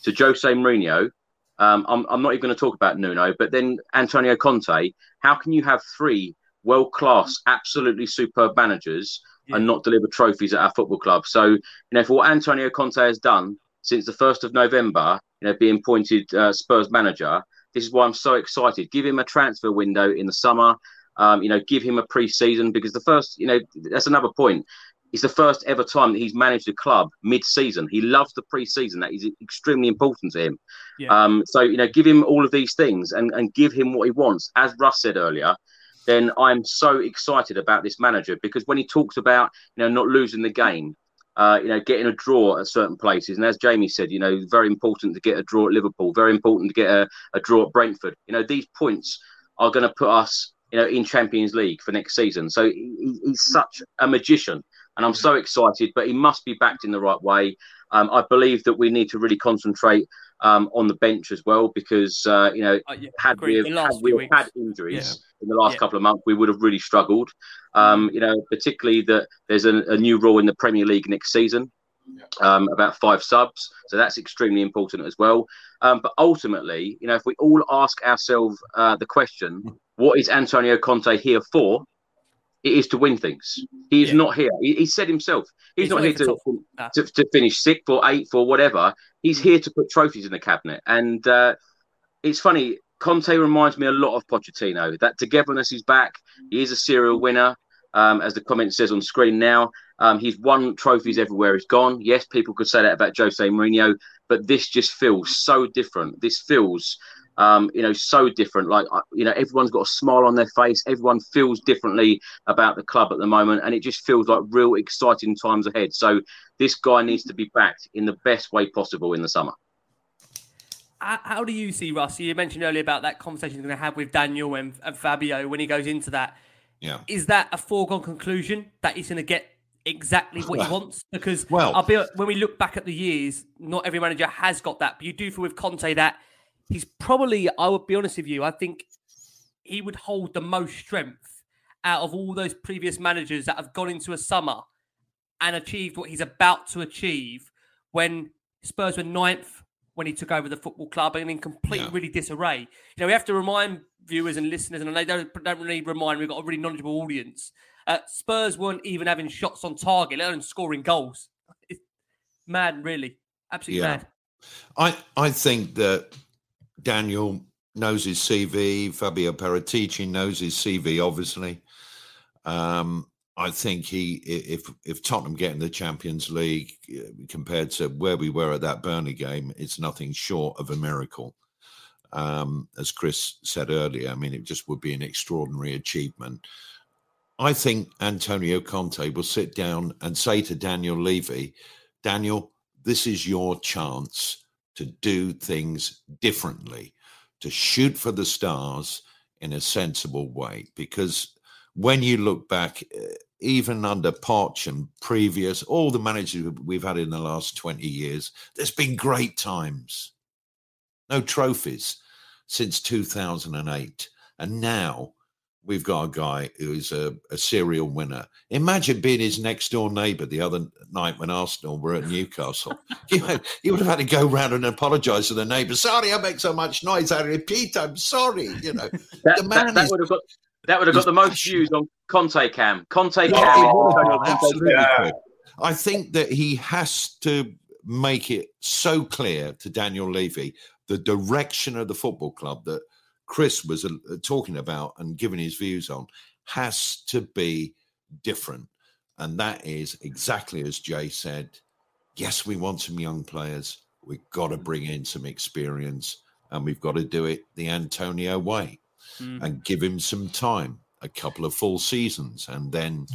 to Jose Mourinho. Um, I'm, I'm, not even going to talk about Nuno, but then Antonio Conte. How can you have three world class, absolutely superb managers yeah. and not deliver trophies at our football club? So, you know, for what Antonio Conte has done since the 1st of November, you know, being appointed uh, Spurs manager, this is why I'm so excited. Give him a transfer window in the summer. Um, you know, give him a pre-season because the first, you know, that's another point. It's the first ever time that he's managed a club mid-season. He loves the pre-season. That is extremely important to him. Yeah. Um, so you know, give him all of these things and, and give him what he wants. As Russ said earlier, then I'm so excited about this manager because when he talks about you know not losing the game, uh, you know, getting a draw at certain places. And as Jamie said, you know, very important to get a draw at Liverpool, very important to get a, a draw at Brentford. You know, these points are going to put us, you know, in Champions League for next season. So he, he's such a magician and I'm so excited. But he must be backed in the right way. Um, I believe that we need to really concentrate um, on the bench as well because uh, you know uh, yeah, had we have, had, we had injuries yeah. in the last yeah. couple of months, we would have really struggled. Um, you know, particularly that there's a, a, new rule in the Premier League next season. Um, about five subs, so that's extremely important as well. Um, but ultimately, you know, if we all ask ourselves uh, the question, what is Antonio Conte here for? It is to win things. He is yeah. not here. He, he, said himself, he's, he's not here to, to, to, finish sixth or eighth or whatever. He's here to put trophies in the cabinet. And uh, it's funny, Conte reminds me a lot of Pochettino. That togetherness is back. He is a serial winner, um, as the comment says on screen now. Um, he's won trophies everywhere he's gone. Yes, people could say that about Jose Mourinho, but this just feels so different. This feels um, you know, so different. Like, you know, everyone's got a smile on their face. Everyone feels differently about the club at the moment, and it just feels like real exciting times ahead. So, this guy needs to be backed in the best way possible in the summer. How do you see Russ? You mentioned earlier about that conversation you're going to have with Daniel and, and Fabio when he goes into that. Yeah. Is that a foregone conclusion that he's going to get exactly what he wants? Because well, I'll be when we look back at the years, not every manager has got that. But you do feel with Conte that he's probably, I would be honest with you, I think he would hold the most strength out of all those previous managers that have gone into a summer and achieved what he's about to achieve when Spurs were ninth when he took over the football club and in complete yeah. really disarray. You know, we have to remind viewers and listeners, and they don't, don't really remind, we've got a really knowledgeable audience. Uh, Spurs weren't even having shots on target, let alone scoring goals. It's mad, really. Absolutely yeah. mad. I, I think that Daniel knows his CV. Fabio Paratici knows his CV, obviously. Um, I think he, if if Tottenham get in the Champions League uh, compared to where we were at that Burnley game, it's nothing short of a miracle. um, as Chris said earlier. I mean, it just would be an extraordinary achievement. I think Antonio Conte will sit down and say to Daniel Levy, Daniel, this is your chance to do things differently, to shoot for the stars in a sensible way. Because when you look back, eh, even under Poch and previous, all the managers we've had in the last 20 years, there's been great times. No trophies since 2008. And now we've got a guy who's a, a, serial winner. Imagine being his next door neighbour the other night when Arsenal were at Newcastle. [laughs] you, had, you would have had to go round and apologise to the neighbour. Sorry, I make so much noise. I repeat, I'm sorry. You know, that, the man that, that is, would have got that would have got the most views on Conte Cam. Conte Cam. absolutely. Yeah. I think that he has to make it so clear to Daniel Levy the direction of the football club that Chris was uh, talking about and giving his views on has to be different. And that is exactly as Jay said. Yes, we want some young players. We've got to bring in some experience and we've got to do it the Antonio way mm. and give him some time, a couple of full seasons, and then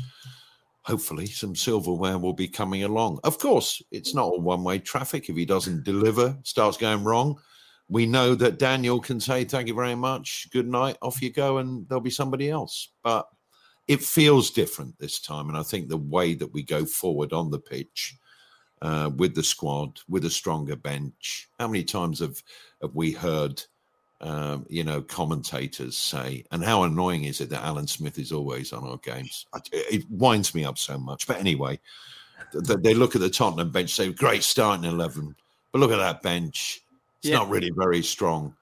hopefully some silverware will be coming along. Of course, it's not a one way traffic. If he doesn't deliver, starts going wrong, we know that Daniel can say, Thank you very much, good night, off you go, and there'll be somebody else. But it feels different this time. And I think the way that we go forward on the pitch uh, with the squad, with a stronger bench, how many times have, have we heard? Um, you know, commentators say, and how annoying is it that Alan Smith is always on our games? It winds me up so much. But anyway, they look at the Tottenham bench, say, great starting 11, but look at that bench. It's yeah. not really very strong.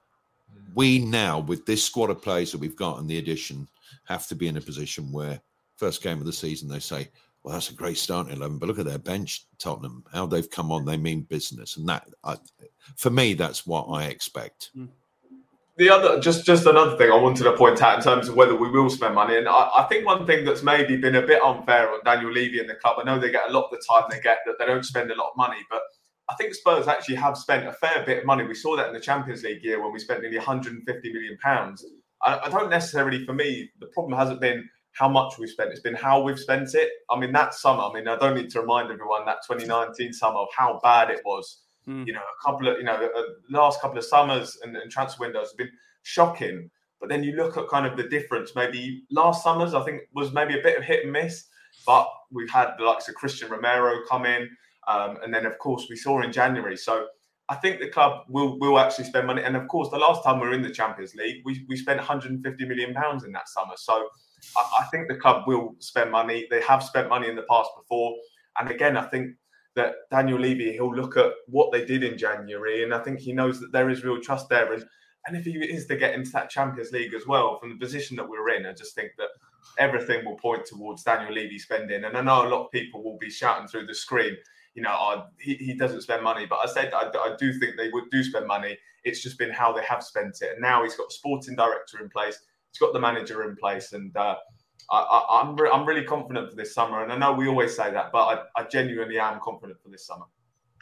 We now, with this squad of players that we've got in the addition, have to be in a position where first game of the season they say, "Well, that's a great starting eleven, but look at their bench, Tottenham. How they've come on. They mean business." And that, I, for me, that's what I expect. Mm. The other, just just another thing I wanted to point out in terms of whether we will spend money, and I, I think one thing that's maybe been a bit unfair on Daniel Levy and the club. I know they get a lot of the time they get that they don't spend a lot of money, but I think Spurs actually have spent a fair bit of money. We saw that in the Champions League year when we spent nearly 150 million pounds. I, I, don't necessarily, for me, the problem hasn't been how much we've spent; it's been how we've spent it. I mean, that summer. I mean, I don't need to remind everyone that 2019 summer of how bad it was. Mm. You know, a couple of you know, the last couple of summers and, and transfer windows have been shocking. But then you look at kind of the difference. Maybe last summer's, I think, was maybe a bit of hit and miss. But we've had the likes of Christian Romero come in. Um, and then, of course, we saw in January. So I think the club will will actually spend money. And of course, the last time we were in the Champions League, we, we spent 150 million pounds in that summer. So I, I, think the club will spend money. They have spent money in the past before. And again, I think that Daniel Levy, he'll look at what they did in January, and I think he knows that there is real trust there. And and if he is to get into that Champions League as well, from the position that we're in, I just think that everything will point towards Daniel Levy spending. And I know a lot of people will be shouting through the screen you know, I, he, he doesn't spend money. But I said I, I do think they would do spend money. It's just been how they have spent it. And now he's got a sporting director in place. He's got the manager in place, and uh, I, am I'm, re- I'm really confident for this summer. And I know we always say that, but I, I genuinely am confident for this summer.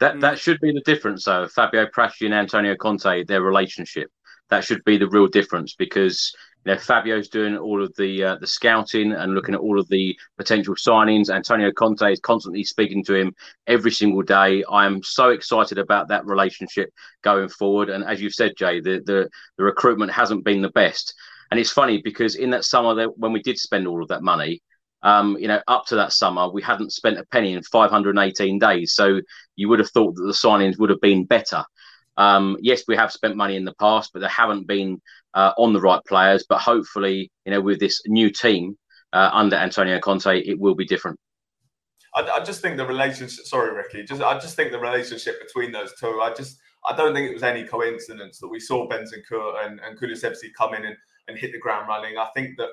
That that should be the difference, though. Fabio Paratici and Antonio Conte, their relationship. That should be the real difference because you know, Fabio's doing all of the uh, the scouting and looking at all of the potential signings. Antonio Conte is constantly speaking to him every single day. I am so excited about that relationship going forward. And as you've said, Jay, the the, the recruitment hasn't been the best. And it's funny because in that summer, that when we did spend all of that money, um, you know, up to that summer, we hadn't spent a penny in 518 days. So you would have thought that the signings would have been better. Um, yes, we have spent money in the past, but there haven't been uh, on the right players. But hopefully, you know, with this new team uh, under Antonio Conte, it will be different. I, I, just think the relationship. Sorry, Ricky. Just I just think the relationship between those two. I just I don't think it was any coincidence that we saw Bentancur and, and Kulusevski come in and, and hit the ground running. I think that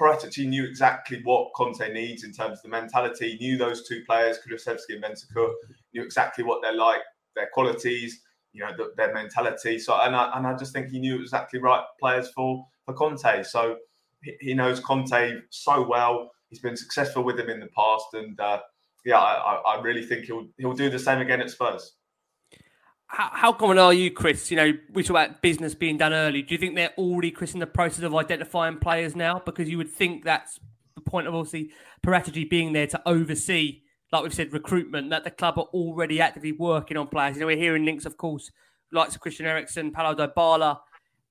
Paratici knew exactly what Conte needs in terms of the mentality. He knew those two players, Kulusevski and Bentancur, knew exactly what they're like, their qualities you know the, their mentality. So and I, and I just think he knew exactly right players for for Conte. So he, he knows Conte so well. He's been successful with him in the past, and uh, yeah, I, I really think he'll he'll do the same again at Spurs. how, common are you, Chris? You know, we talk about business being done early. Do you think they're already, Chris, in the process of identifying players now? Because you would think that's the point of obviously Paratici being there to oversee, like we've said, recruitment, that the club are already actively working on players. You know, we're hearing links, of course, likes of Christian Eriksen, Paulo Dybala.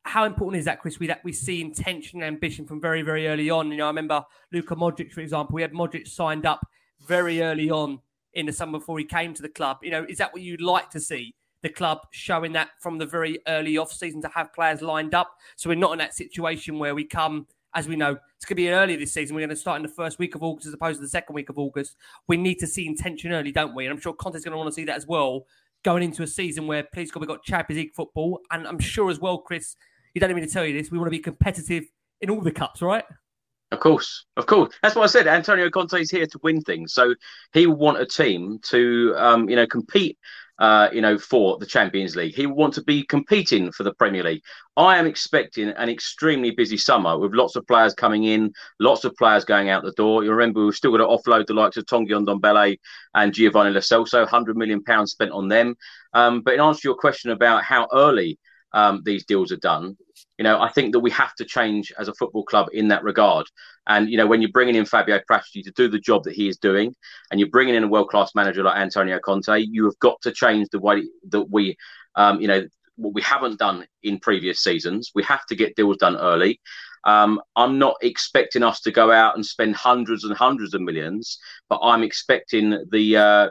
How important is that, Chris? We that we see intention and ambition from very, very early on. You know, I remember Luka Modric, for example. We had Modric signed up very early on in the summer before he came to the club. You know, is that what you'd like to see? The club showing that from the very early off season to have players lined up. So we're not in that situation where we come, as we know, it's going to be early this season. We're going to start in the first week of August as opposed to the second week of August. We need to see intention early, don't we? And I'm sure Conte's going to want to see that as well going into a season where, please God, we've got Champions League football. And I'm sure as well, Chris, you don't need me to tell you this, we want to be competitive in all the cups, right? Of course, of course. That's what I said. Antonio Conte is here to win things, so he will want a team to, um, you know, compete. Uh, you know, for the Champions League, he will want to be competing for the Premier League. I am expecting an extremely busy summer with lots of players coming in, lots of players going out the door. You remember we've still got to offload the likes of Tanguy Ndombele and Giovanni Lo Celso, hundred million pounds spent on them. Um, but in answer to your question about how early um, these deals are done, you know, I think that we have to change as a football club in that regard. And you know, when you're bringing in Fabio Paratici to do the job that he is doing, and you're bringing in a world-class manager like Antonio Conte, you have got to change the way that we, um, you know, what we haven't done in previous seasons. We have to get deals done early. Um, I'm not expecting us to go out and spend hundreds and hundreds of millions, but I'm expecting the, uh,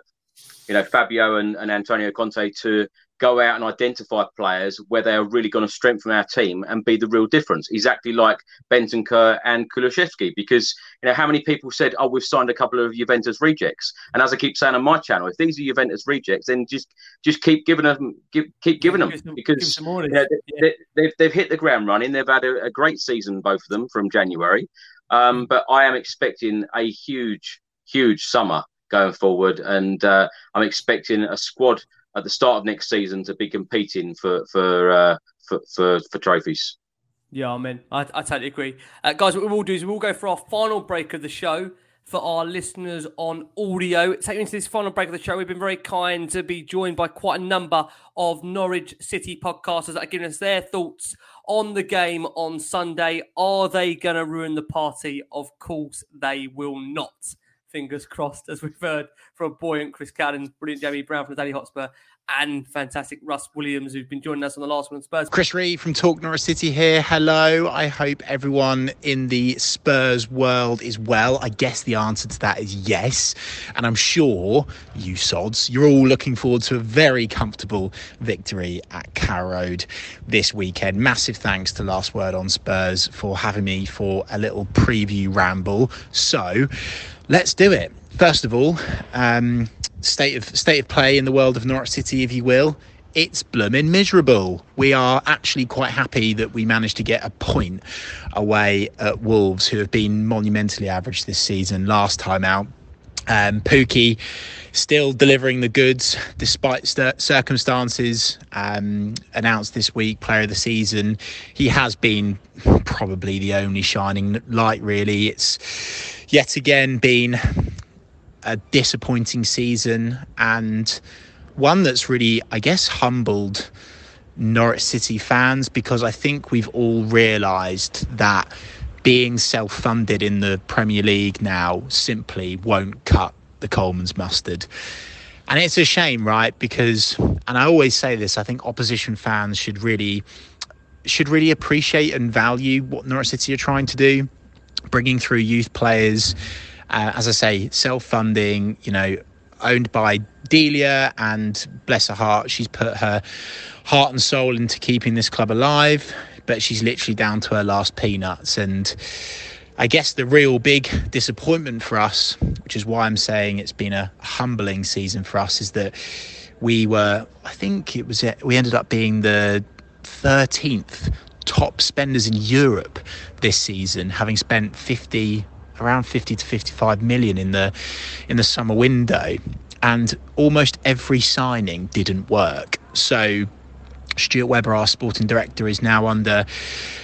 you know, Fabio and, and Antonio Conte to go out and identify players where they are really going to strengthen our team and be the real difference. Exactly like Bentancur and Kulusevski, because you know how many people said, "Oh, we've signed a couple of Juventus rejects," and as I keep saying on my channel, if these are Juventus rejects, then just just keep giving them, give, keep giving them some, because you know, they, yeah. they, have they've hit the ground running. They've had a, a great season, both of them, from January. Um, mm. but I am expecting a huge, huge summer going forward, and uh, I'm expecting a squad at the start of next season to be competing for for uh, for, for, for trophies. Yeah, I mean, I, I totally agree, uh, guys. What we will do is we'll go for our final break of the show for our listeners on audio. Taking into this final break of the show, we've been very kind to be joined by quite a number of Norwich City podcasters that are giving us their thoughts on the game on Sunday. Are they going to ruin the party? Of course, they will not fingers crossed, as we've heard from buoyant Chris Cowlin, brilliant Jamie Brown from the Daily Hotspur, and fantastic Russ Williams, who's been joining us on the last one Spurs. Chris Reed from Talk Norwich City here. Hello. I hope everyone in the Spurs world is well. I guess the answer to that is yes. And I'm sure you sods, you're all looking forward to a very comfortable victory at Carrow Road this weekend. Massive thanks to Last Word on Spurs for having me for a little preview ramble. So, let's do it. First of all, um, state of state of play in the world of Norwich City, if you will. It's blooming miserable. We are actually quite happy that we managed to get a point away at Wolves, who have been monumentally average this season. Last time out, um, Pukki still delivering the goods despite st- circumstances. Um, announced this week, player of the season. He has been probably the only shining light. Really, it's yet again been a disappointing season and one that's really, I guess, humbled Norwich City fans because I think we've all realised that being self funded in the Premier League now simply won't cut the Colman's mustard. And it's a shame, right? Because, and I always say this, I think opposition fans should really should really appreciate and value what Norwich City are trying to do, bringing through youth players. Uh, as I say, self-funding. You know, owned by Delia, and bless her heart, she's put her heart and soul into keeping this club alive. But she's literally down to her last peanuts, and I guess the real big disappointment for us, which is why I'm saying it's been a humbling season for us, is that we were, I think it was, we ended up being the 13th top spenders in Europe this season, having spent 50 around 50 to 55 million in the in the summer window and almost every signing didn't work. So Stuart Webber, our sporting director, is now under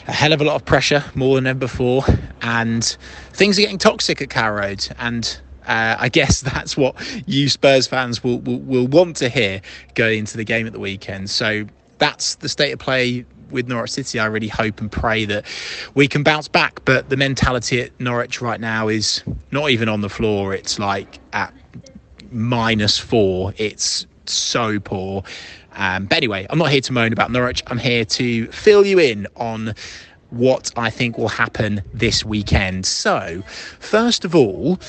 a hell of a lot of pressure, more than ever before, and things are getting toxic at Carrow Road. And Uh, I guess [laughs] that's what you Spurs fans will, will, will want to hear going into the game at the weekend. So that's the state of play with Norwich City. I really hope and pray that we can bounce back. But the mentality at Norwich right now is not even on the floor. It's like at minus four. It's so poor. Um, but anyway, I'm not here to moan about Norwich. I'm here to fill you in on what I think will happen this weekend. So, first of all,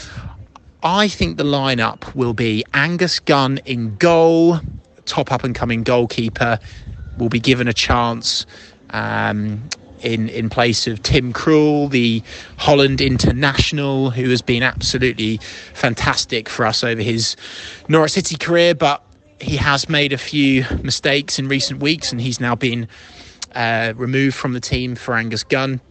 I think the lineup will be Angus Gunn in goal, top up and coming goalkeeper, will be given a chance. Um, in in place of Tim Krul, the Holland international, who has been absolutely fantastic for us over his Norwich City career, but he has made a few mistakes in recent weeks, and he's now been uh, removed from the team for Angus Gunn.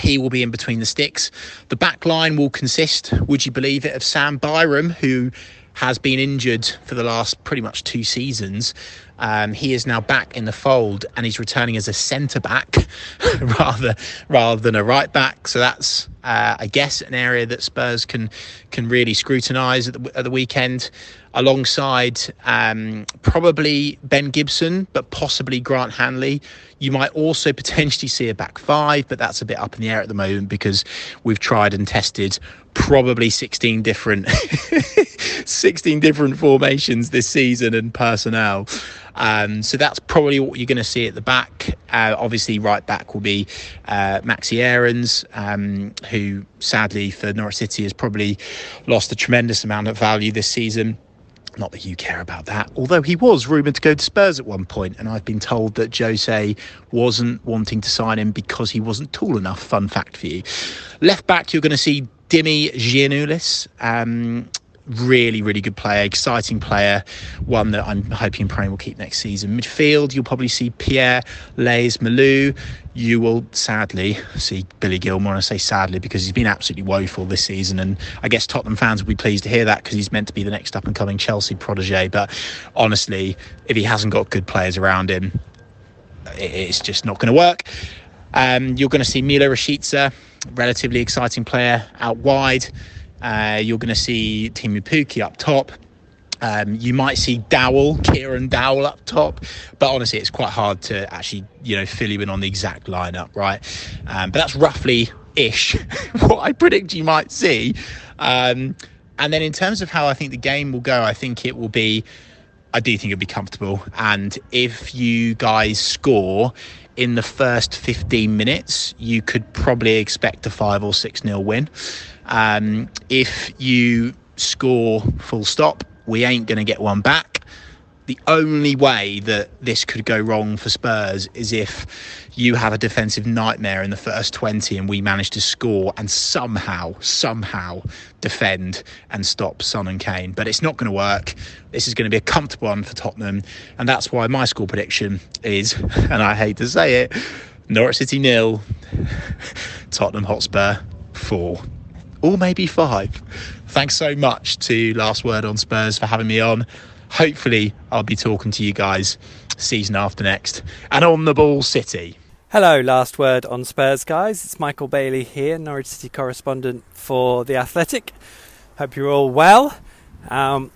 He will be in between the sticks. The back line will consist, would you believe it, of Sam Byram, who has been injured for the last pretty much two seasons. Um, he is now back in the fold and he's returning as a centre back [laughs] rather rather than a right back. So that's uh, I guess an area that Spurs can can really scrutinise at at the weekend alongside um, probably Ben Gibson, but possibly Grant Hanley. You might also potentially see a back five, but that's a bit up in the air at the moment because we've tried and tested probably 16 different [laughs] 16 different formations this season and personnel. Um, so that's probably what you're going to see at the back. Uh, obviously, right back will be uh, Maxi Aarons, um, who sadly for Norwich City has probably lost a tremendous amount of value this season. Not that you care about that, although he was rumoured to go to Spurs at one point, and I've been told that Jose wasn't wanting to sign him because he wasn't tall enough. Fun fact for you. Left back, you're going to see Dimi Giannoulis. Um, really, really good player, exciting player, one that I'm hoping and praying will keep next season. Midfield, you'll probably see Pierre Lees-Melou. You will sadly see Billy Gilmour, And I say sadly because he's been absolutely woeful this season. And I guess Tottenham fans will be pleased to hear that because he's meant to be the next up and coming Chelsea protege. But honestly, if he hasn't got good players around him, it's just not going to work. Um, you're going to see Milo Rashica, relatively exciting player out wide. Uh, you're going to see Teemu Pukki up top. Um, you might see Dowell, Kieran Dowell up top, but honestly, it's quite hard to actually, you know, fill you in on the exact lineup, right? Um, but that's roughly ish [laughs] what I predict you might see. Um, and then in terms of how I think the game will go, I think it will be, I do think it'll be comfortable. And if you guys score in the first 15 minutes, you could probably expect a five or six nil win. Um, if you score full stop, we ain't going to get one back. The only way that this could go wrong for Spurs is if you have a defensive nightmare in the first 20 and we manage to score and somehow, somehow defend and stop Son and Kane. But it's not going to work. This is going to be a comfortable one for Tottenham. And that's why my score prediction is, [laughs] and I hate to say it, Norwich City nil, [laughs] Tottenham Hotspur four or maybe five. Thanks so much to Last Word on Spurs for having me on. Hopefully, I'll be talking to you guys season after next and on the ball city. Hello, last word on Spurs, guys. It's Michael Bailey here, Norwich City correspondent for The Athletic. Hope you're all well. Um,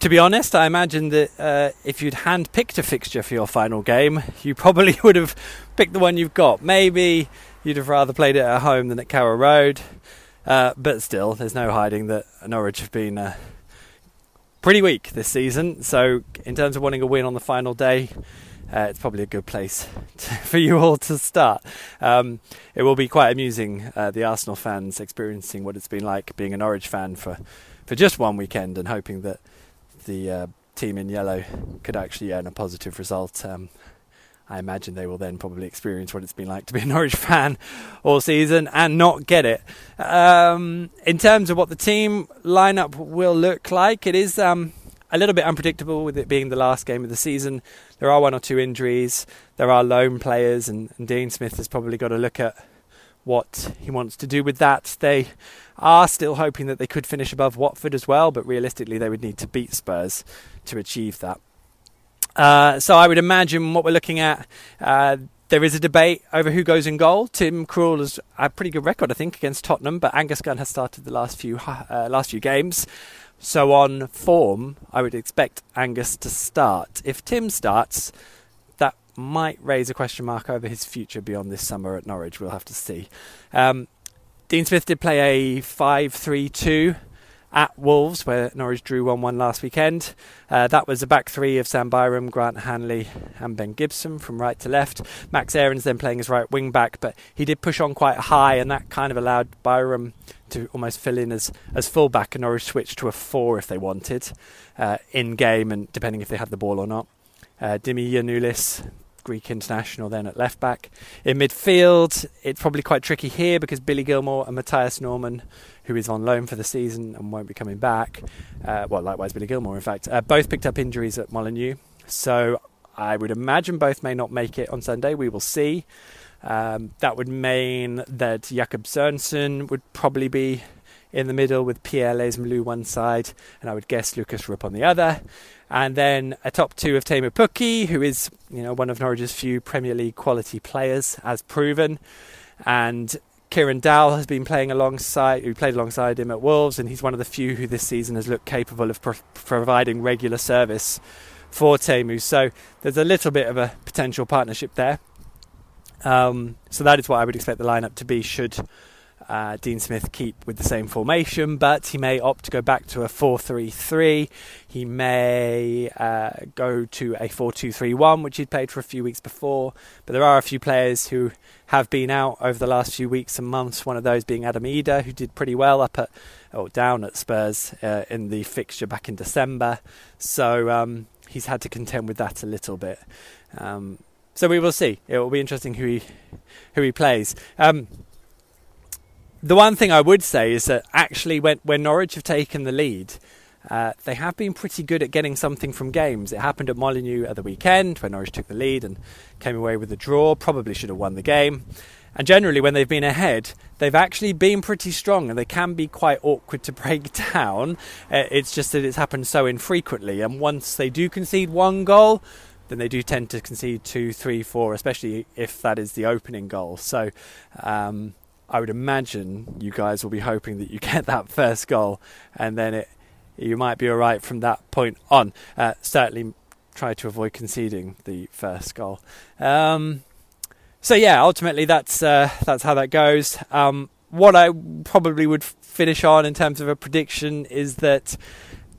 to be honest, I imagine that uh, if you'd hand picked a fixture for your final game, [laughs] you probably would have picked the one you've got. Maybe you'd have rather played it at home than at Carrow Road. Uh, but still, there's no hiding that Norwich have been uh, pretty weak this season. So, in terms of wanting a win on the final day, uh, it's probably a good place to, [laughs] for you all to start. Um, it will be quite amusing, uh, the Arsenal fans experiencing what it's been like being a Norwich fan for, for just one weekend and hoping that the uh, team in yellow could actually earn a positive result. Um, I imagine they will then probably experience what it's been like to be a [laughs] Norwich fan all season and not get it. Um, in terms of what the team lineup will look like, it is um, a little bit unpredictable with it being the last game of the season. There are one or two injuries, there are lone players, and, and Dean Smith has probably got to look at what he wants to do with that. They are still hoping that they could finish above Watford as well, but realistically, they would need to beat Spurs to achieve that. Uh, so I would imagine what we're looking at. Uh, there is a debate over who goes in goal. Tim Krul has a pretty good record, I think, against Tottenham, but Angus Gunn has started the last few uh, last few games. So on form, I would expect Angus to start. If Tim starts, that might raise a question mark over his future beyond this summer at Norwich. We'll have to see. Um, Dean Smith did play a 5 3 2 at Wolves, where Norwich drew 1 1 last weekend. Uh, that was a back three of Sam Byram, Grant Hanley, and Ben Gibson from right to left. Max Aarons then playing as right wing back, but he did push on quite high, and that kind of allowed Byram to almost fill in as, as fullback, and Norwich switched to a four if they wanted uh, in game, and depending if they had the ball or not. Uh, Dimi Giannoulis Greek international then at left back. In midfield, it's probably quite tricky here because Billy Gilmour and Mathias Normann, who is on loan for the season and won't be coming back, uh, well, likewise Billy Gilmour, in fact, uh, both picked up injuries at Molineux. So I would imagine both may not make it on Sunday. We will see. Um, that would mean that Jakob Sørensen would probably be in the middle with Pierre Lees-Melou one side, and I would guess Lucas Rupp on the other. And then a top two of Teemu Pukki, who is you know one of Norwich's few Premier League quality players, as proven. And Kieran Dowell has been playing alongside, who played alongside him at Wolves, and he's one of the few who this season has looked capable of pro- providing regular service for Teemu. So there's a little bit of a potential partnership there. Um, so that is what I would expect the lineup to be should uh, Dean Smith keep with the same formation, but he may opt to go back to a 4 3 3. He may uh, go to a 4 2 3 1, which he'd played for a few weeks before. But there are a few players who have been out over the last few weeks and months, one of those being Adam Idah, who did pretty well up at, or down at Spurs uh, in the fixture back in December. So um, he's had to contend with that a little bit. Um, so we will see. It will be interesting who he who he plays. Um, the one thing I would say is that actually, when, when Norwich have taken the lead, uh, they have been pretty good at getting something from games. It happened at Molineux at the weekend when Norwich took the lead and came away with a draw. Probably should have won the game. And generally, when they've been ahead, they've actually been pretty strong and they can be quite awkward to [laughs] break down. Uh, it's just that it's happened so infrequently. And once they do concede one goal, then they do tend to concede two, three, four, especially if that is the opening goal. So, um, I would imagine you guys will be hoping that you [laughs] get that first goal, and then it you might be all right from that point on. Uh, certainly, try to avoid conceding the first goal. Um, so yeah, ultimately that's uh, that's how that goes. Um, what I probably would finish on in terms of a prediction is that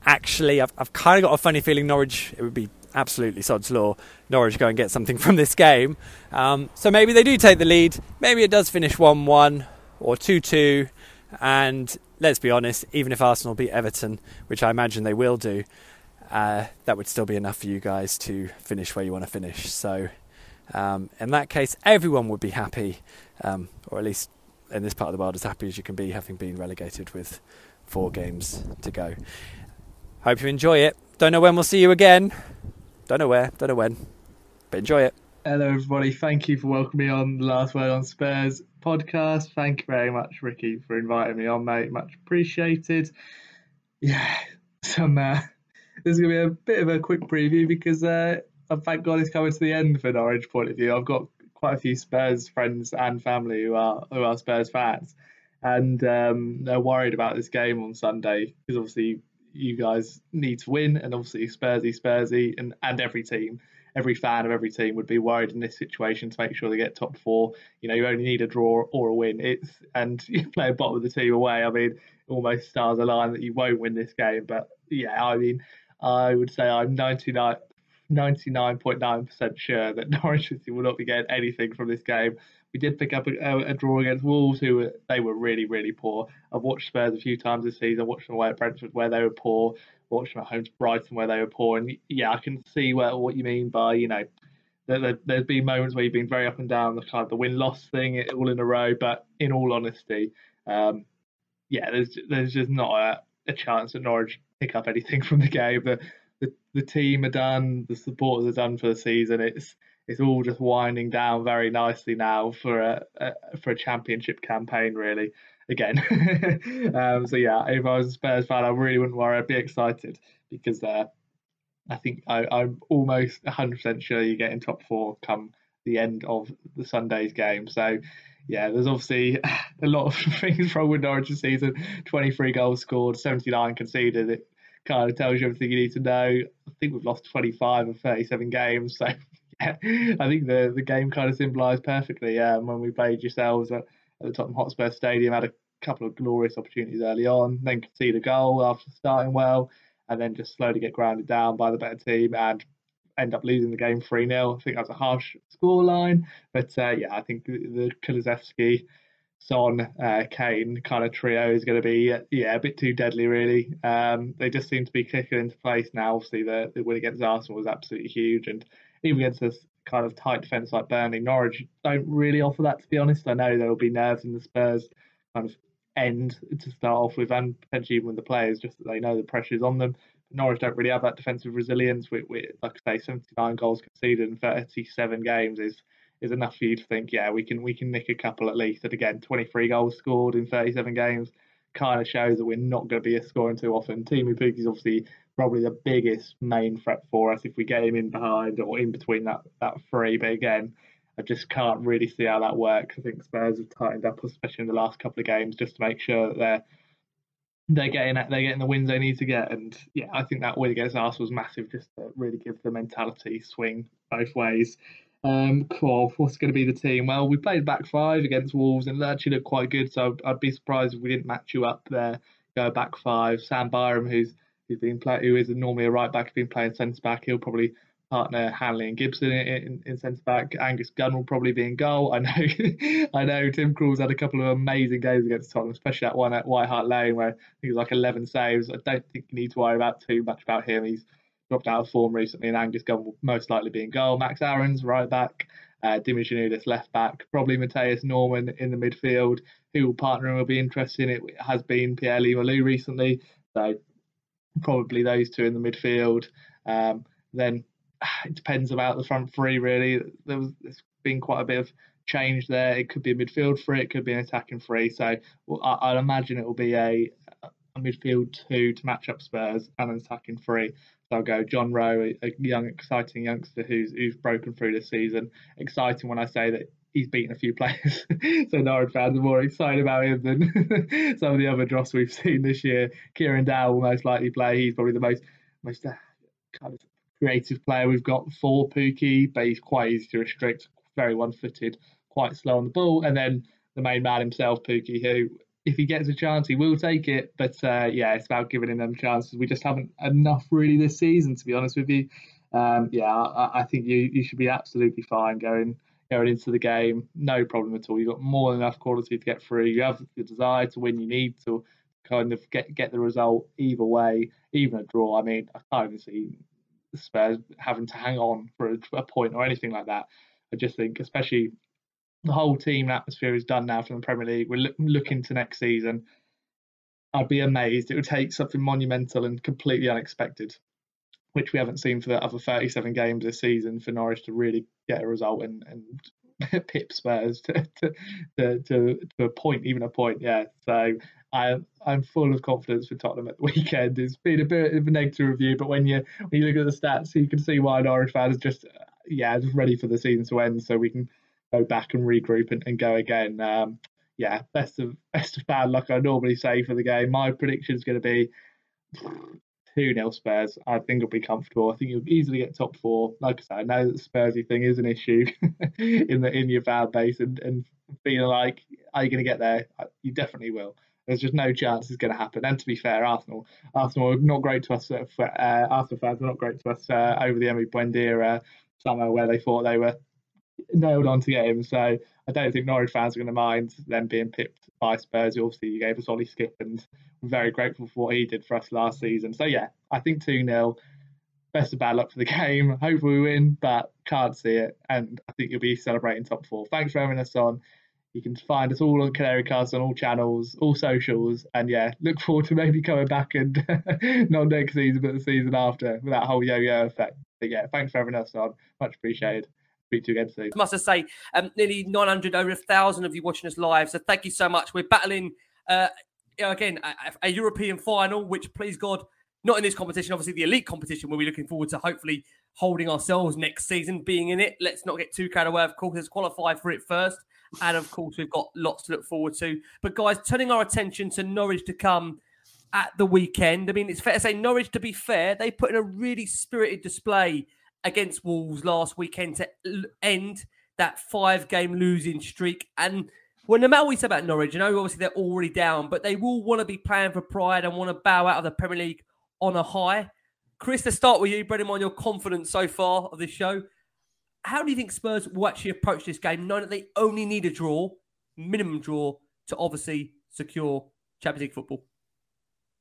actually I've, I've kind of got a funny feeling Norwich it would be absolutely sod's law. Norwich go and get something [laughs] from this game. Um, so maybe they do take the lead. Maybe it does finish 1 1 or 2 2. And let's be honest, even if Arsenal beat Everton, which I imagine they will do, uh, that would still be enough for you guys to finish where you want to finish. So um, in that case, everyone would be happy, um, or at least in this part of the world, as happy as you can be having been relegated with four games to go. Hope you enjoy it. Don't know when we'll see you again. Don't know where, don't know when, but enjoy it. Hello, everybody. Thank you for welcoming me on the Last Word on Spurs podcast. Thank you very much, Ricky, for inviting me on, mate. Much appreciated. Yeah, [laughs] some. Uh, this is going to be a bit of a quick preview because uh, thank God it's coming to the end for Norwich point of view. I've got quite a few Spurs friends and family who are who are Spurs fans, and um, they're worried about this game on Sunday because obviously you guys need to win, and obviously Spursy, Spursy, and and every team, every fan of every team would be worried in this situation to make sure they get top four. You know, you only need a draw or a win. It's and [laughs] you play a bottom of the team away. I mean, almost stars align that you won't win this game. But yeah, I mean, I would say I'm 99. 99.9% sure that [laughs] Norwich City will not be getting anything from this game. We did pick up a, a, draw against Wolves, who were, they were really, really poor. I've watched Spurs a few times this season. I watched them away at Brentford where they were poor. Watched them at home to Brighton where they were poor. And yeah, I can see where, what you mean by you know there, has been moments where you've been very up and down the kind of the win loss thing all in a row. But in all honesty, um, yeah, there's there's just not a, a, chance that Norwich pick up anything [laughs] from the game. The, the team are done. The supporters are done for the season. It's it's all just winding down very nicely now for a, a for a championship campaign, really. Again, [laughs] um, so yeah, if I was a Spurs fan, I really wouldn't worry. I'd be excited because uh, I think I, I'm almost 100% sure you get in top four come the end of the Sunday's game. So, yeah, there's obviously [laughs] a lot of [laughs] things wrong with Norwich this season. 23 goals scored, 79 conceded. It kind of tells you everything you need to know. I think we've lost 25 of 37 games. So, [laughs] yeah, I think the, the game kind of symbolised perfectly um, when we played yourselves at, at the Tottenham Hotspur Stadium. Had a couple of glorious opportunities early on, then concede a goal after starting well, and then just slowly get grounded down by the better team and end up losing the game 3 0. I think that's a harsh scoreline, but uh, yeah, I think the Kulusevski, Son, uh, Kane kind of trio is going to be yeah a bit too deadly really. Um, they just seem to be clicking into place now. Obviously, the, the win against Arsenal was absolutely huge, and even against this kind of tight defence like Burnley, Norwich don't really offer that to be honest. I know there will be nerves in the Spurs kind of end to start off with, and potentially even with the players, just that they know the pressure is on them. Norwich don't really have that defensive resilience. We, we, like I say, 79 goals conceded in 37 games is is enough for you to think, yeah, we can we can nick a couple at least. And again, 23 goals scored in 37 games kind of shows that we're not going to be scoring too often. Teemu Pukki is obviously probably the biggest main threat for us if we get him in behind or in between that that three. But again, I just can't really see how that works. I think Spurs have tightened up, especially in the last couple of games, just to make sure that they're they're getting they're getting the wins they need to get. And yeah, I think that win against Arsenal was massive, just to really give the mentality swing both ways. Um, cool. What's going to be the team? Well, we played back five against Wolves, and actually looked quite good. So I'd be surprised if we didn't match you up there. Go back five. Sam Byram, who's who's been play, who is normally a right back, has been playing centre back. He'll probably partner Hanley and Gibson in, in, in centre back. Angus Gunn will probably be in goal. I know, [laughs] I know. Tim Krul's had a couple of amazing games against Tottenham, especially that one at White Hart Lane where he was like 11 saves. I don't think you need to worry about too much about him. He's dropped out of form recently, and Angus Gunn will most likely be in goal. Max Aarons right back. Uh, Dimitri left back, probably Mathias Normann in the midfield. Who will partner and will be interesting. It has been Pierre Lees-Melou recently, so probably those two in the midfield. Um, then [sighs] it depends about the front three really. There was, there's been quite a bit of change there. It could be a midfield three, it could be an attacking three. So well, I, would imagine it will be a, a midfield two to match up Spurs and an attacking three. So I'll go John Rowe, a, young, exciting youngster who's who's broken through this season. Exciting when I say that he's beaten a few players, [laughs] so Norwich fans are more excited about him than [laughs] some of the other dross we've seen this year. Kieran Dow will most likely play. He's probably the most most uh, kind of creative player we've got for Pukki, but he's quite easy to restrict, very one-footed, quite slow on the ball. And then the main man himself, Pukki, who if he gets a chance, he will take it. But uh, yeah, it's about giving him them chances. We just haven't enough really this season, to be honest with you. Um, yeah, I, I, think you you should be absolutely fine going going into the game. No problem at all. You've got more than enough quality to get through. You have the desire to win. You need to kind of get get the result either way, even a draw. I mean, I can't even see Spurs having to hang on for a, a point or anything like that. I just think, especially the whole team atmosphere is done now from the Premier League. We're look, looking to next season. I'd be amazed. It would take something monumental and completely unexpected, which we haven't seen for the other 37 games this season for Norwich to really get a result and, and [laughs] pip Spurs to, to, to, to, a point, even a point. Yeah. So I, I'm full of confidence for Tottenham at the weekend. It's been a bit of a negative review, but when you when you look at the stats, you can see why Norwich fans just yeah just ready for the season to end, so we can go back and regroup and, and go again. Um, yeah, best of [laughs] best of bad luck. I normally say for the game. My prediction is going to be two 0 Spurs. I think it'll be comfortable. I think you'll easily get top four. Like I said, I know that the Spursy thing is an issue [laughs] in the in your fan base, and and feeling like are you going to get there? You definitely will. There's just no chance it's going to happen. And to be fair, Arsenal, Arsenal not great to us. Uh, Arsenal fans were not great to us uh, over the Emi Buendia uh, summer, where they thought they were nailed on to get him. So I don't think Norwich fans are going to mind them being pipped by Spurs. Obviously, you gave us Ollie Skipp, and we're very grateful for what he did for us last season. So yeah, I think 2 0. Best of bad luck for the [laughs] game. Hopefully we win, but can't see it. And I think you'll be celebrating top four. Thanks for having us on. You can find us all on Canary Cast on all channels, all socials, and yeah, look forward to maybe coming back and [laughs] not next season, but the season after with that whole yo-yo effect. But yeah, thanks for having us on. Much appreciated. Speak to you again soon. I must say, um, nearly 900, over a thousand of you watching us live. So thank you so much. We're battling uh, again a, a European final, which please God, not in this competition. Obviously, the elite competition. We'll be looking forward to hopefully holding ourselves next season, being in it. Let's not get too carried away. Of course, let's qualify for it first. And of course, we've got lots to look forward to. But guys, turning our attention to Norwich to come at the weekend. I mean, it's fair to say Norwich, to be fair, they put in a really spirited display against Wolves last weekend to end that five game losing streak. And matter what we say about Norwich, you know, obviously they're already down, but they will want to be playing for pride and want to bow out of the Premier League on a high. Chris, to start with you, Brendan, on your confidence so far of this show, how do you think Spurs will actually approach this game, knowing that they only need a draw, minimum draw, to obviously secure Champions League football?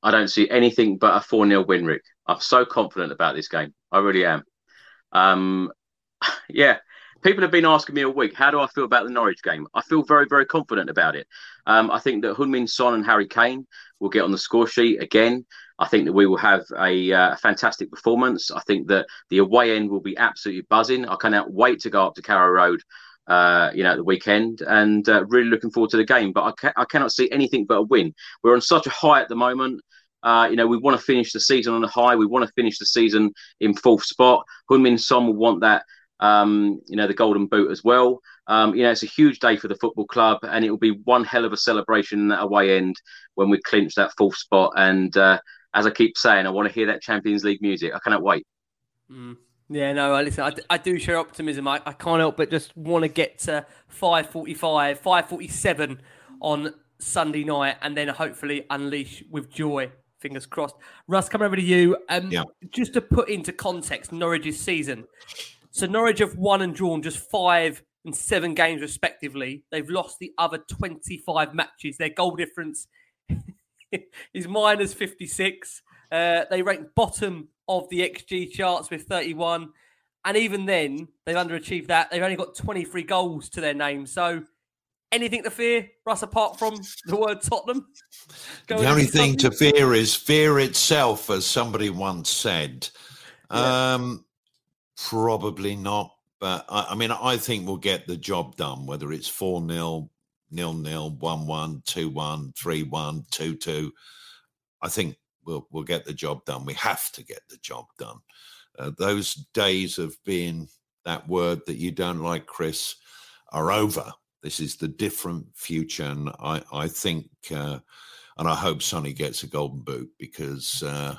I don't see anything but a 4 0 win, Rick. I'm so confident about this game. I really am. Um, [sighs] yeah, people have been asking me all week, how do I feel about the Norwich game? I feel very, very confident about it. Um, I think that Heung-min Son and Harry Kane will get on the score sheet again. I think that we will have a, uh, fantastic performance. I think that the away end will be absolutely buzzing. I cannot wait to go up to Carrow Road, uh, you know, at the weekend, and uh, really looking forward to the game. But I, ca- I cannot see anything but a win. We're on such a high at the moment. Uh, you know, we want to finish the season on a high. We want to finish the season in fourth spot. Heung-min Son will want that um, you know, the Golden Boot as well. Um, you know, it's a huge day for the football club, and it will be one hell of a celebration at away end when we clinch that fourth spot. And uh, as I keep saying, I want to hear that Champions League music. I cannot wait. Mm. Yeah, no, listen, I, I do share optimism. I, I can't help but just want to get to 5.45, 5.47 on Sunday night and then hopefully unleash with joy. Fingers crossed. Russ, come over to you. Um, yeah. Just to put into context Norwich's season, so Norwich have won and drawn just five and seven games respectively. They've lost the other 25 matches. Their goal difference [laughs] is minus 56. Uh, they rank bottom of the XG charts with 31. And even then, they've underachieved that. They've only got 23 goals to their name. So anything to fear, Russ, apart from the word Tottenham? the only thing to fear is fear itself, as somebody once said. Yeah. Um, Probably not. But I, I mean, I think we'll get the job done, whether it's 4 0, nil nil, 1 1, 2 1, 3 1, 2 2. I think we'll, we'll get the job done. We have to get the job done. Uh, those days of being that word that you don't like, Chris, are over. This is the different future. And I, I think, uh, and I hope Sonny gets a golden boot because uh,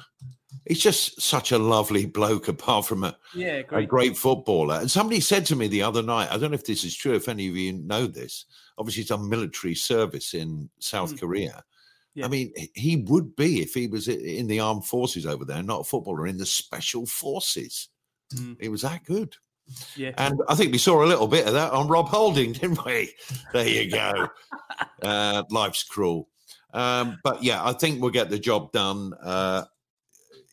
he's just such a lovely bloke, [laughs] apart from a, yeah, great. a great footballer. And somebody said to me the other night, I don't know if this is true, if any of you know this, obviously he's done military service in South mm. Korea. Yeah. I mean, he would be if he was in the armed forces over there, not a footballer, in the special forces. Mm. He was that good. Yeah. And I think we saw a little bit of that on Rob Holding, [laughs] didn't we? There you go. [laughs] uh, life's cruel. Um, but yeah, I think we'll get the job done. Uh,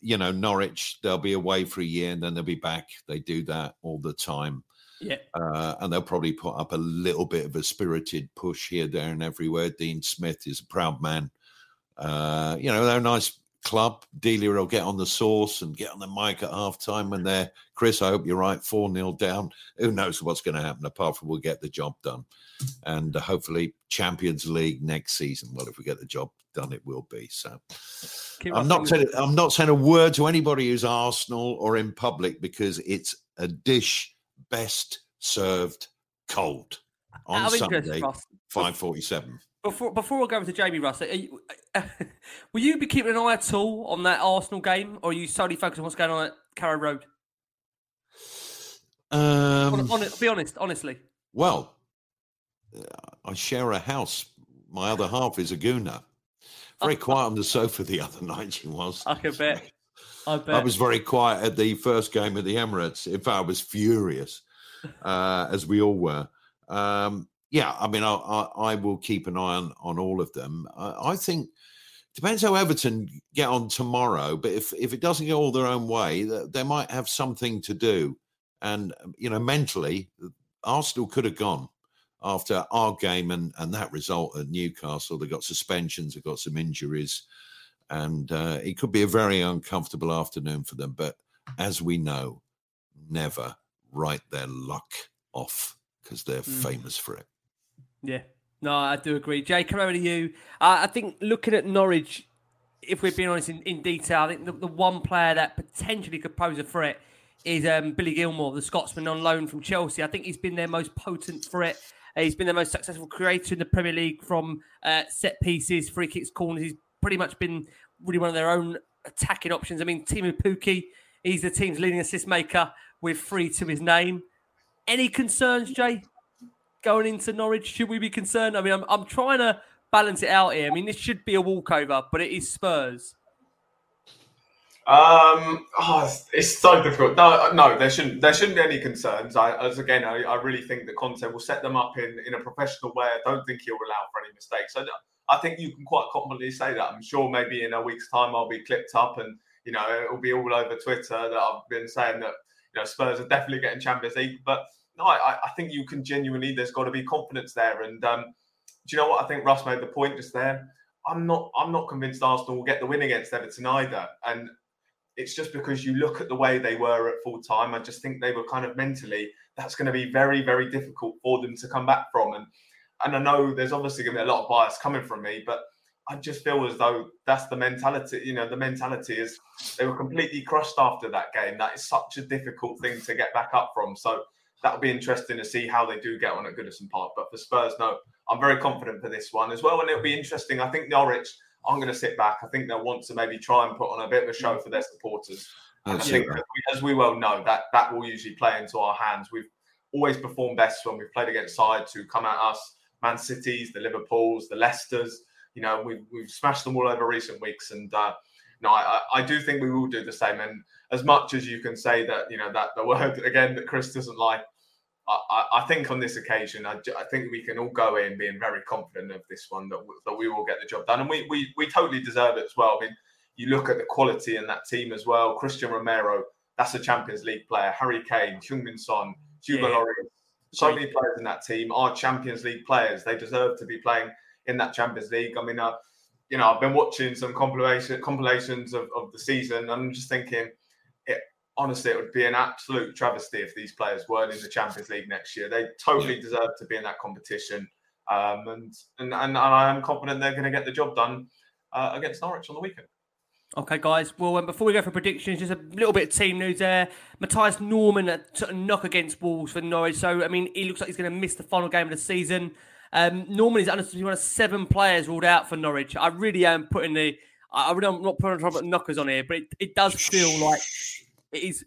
you know, Norwich, they'll be away for a year and then they'll be back. They do that all the time. Yeah. Uh, and they'll probably put up a little bit of a spirited push here, there, and everywhere. Dean Smith is a proud man. Uh, you know, they're a nice club. Delia will get on the sauce and get on the mic at half time when they're Chris. I hope you're right. 4 0 down. Who knows what's going to happen apart from we'll get the job done. And uh, hopefully, Champions League next season. Well, if we get the job done, it will be. So I'm not saying I'm not saying a word to anybody who's Arsenal or in public because it's a dish best served cold on Sunday, five forty seven. Before before we go over to Jamie Russell, you, uh, [laughs] will you be keeping an eye at all on that Arsenal game, or are you solely focused on what's going on at Carrow Road? Um, on, on, be honest, honestly. Well, uh, I share a house. My other half is a gooner. Very [laughs] quiet on the sofa the other [laughs] night. She was. I can bet. I bet. I was very quiet at the first game of the Emirates. In fact, I was furious, uh, as we all were. Um, yeah, I mean, I, I, I, will keep an eye on, on all of them. I, I think depends how Everton get on tomorrow. But if if it doesn't go all their own way, they might have something to do. And you know, mentally, Arsenal could have gone after our game and, and that result at Newcastle. They got suspensions, they got some injuries, and uh, it could be a very uncomfortable afternoon for them. But as we know, never write their luck off because they're mm. famous for it. Yeah, no, I do agree. Jay, come over to you. Uh, I think looking at Norwich, if we're being honest in, in detail, I think the, the one player that potentially could pose a threat is um, Billy Gilmour, the Scotsman on loan from Chelsea. I think he's been their most potent threat. Uh, he's been their most successful creator in the Premier League from uh, set pieces, free kicks, corners. He's pretty much been really one of their own attacking options. I mean, Teemu Pukki, he's the team's leading assist maker with three to his name. Any concerns, Jay, going into Norwich? Should we be concerned? I mean, I'm, I'm trying to balance it out here. I mean, this should be a walkover, but it is Spurs. Um, oh, it's, so difficult. No, no, there shouldn't there shouldn't be any concerns. I, as again, I, I really think that Conte will set them up in, in a professional way. I don't think he'll allow for any mistakes. I, I think you can quite confidently say that. I'm sure maybe in a week's time I'll be clipped up and you know it'll be all over Twitter that I've been saying that you know Spurs are definitely getting Champions League. But no, I, I think you can genuinely. There's got to be confidence there. And um, do you know what? I think Russ made the point just there. I'm not. I'm not convinced Arsenal will get the win against Everton either. And it's just because you look at the way they were at full time. I just think they were kind of mentally. That's going to be very, very difficult for them to come back from. And and I know there's obviously going to be a lot of bias coming from me, but I just feel as though that's the mentality. You know, the mentality is they were completely crushed after that game. That is such a difficult thing to get back up from. So that'll be interesting to see how they do get on at Goodison Park. But for Spurs, no, I'm very confident for this one as well. And it'll be interesting. I think Norwich I'm going to sit back. I think they'll want to maybe try and put on a bit of a show for their supporters. I think, as we, as we well know, that that will usually play into our hands. We've always performed best when we've played against sides who come at us, Man Cities, the Liverpools, the Leicesters. You know, we've, we've smashed them all over recent weeks. And uh, no, I, I do think we will do the same. And as much as you can say that, you know, that the [laughs] word again that Chris doesn't like, I, I, think on this occasion, I, I, think we can all go in being very confident of this one that, that we will get the job done, and we, we we totally deserve it as well. I mean, you look at the quality in that team as well. Christian Romero, that's a Champions League player. Harry Kane, Heung-min Son, Hugo yeah. Lloris, so many players in that team are Champions League players. They deserve to be playing in that Champions League. I mean, uh, you know, I've been watching some compilation compilations of, of the season, and I'm just thinking honestly, it would be an absolute travesty if these players weren't in the Champions League next year. They totally deserve to be in that competition. Um, and, and, and I am confident they're going to get the job done uh, against Norwich on the weekend. Okay, guys. Well, um, before we go for predictions, just a little bit of team news there. Mathias Normann a knock against Wolves for Norwich. So, I mean, he looks like he's going to miss the final game of the season. Um, Normann is understood one of seven players ruled out for Norwich. I really am putting the, I really am not putting knockers on here, but it, it does feel like it is.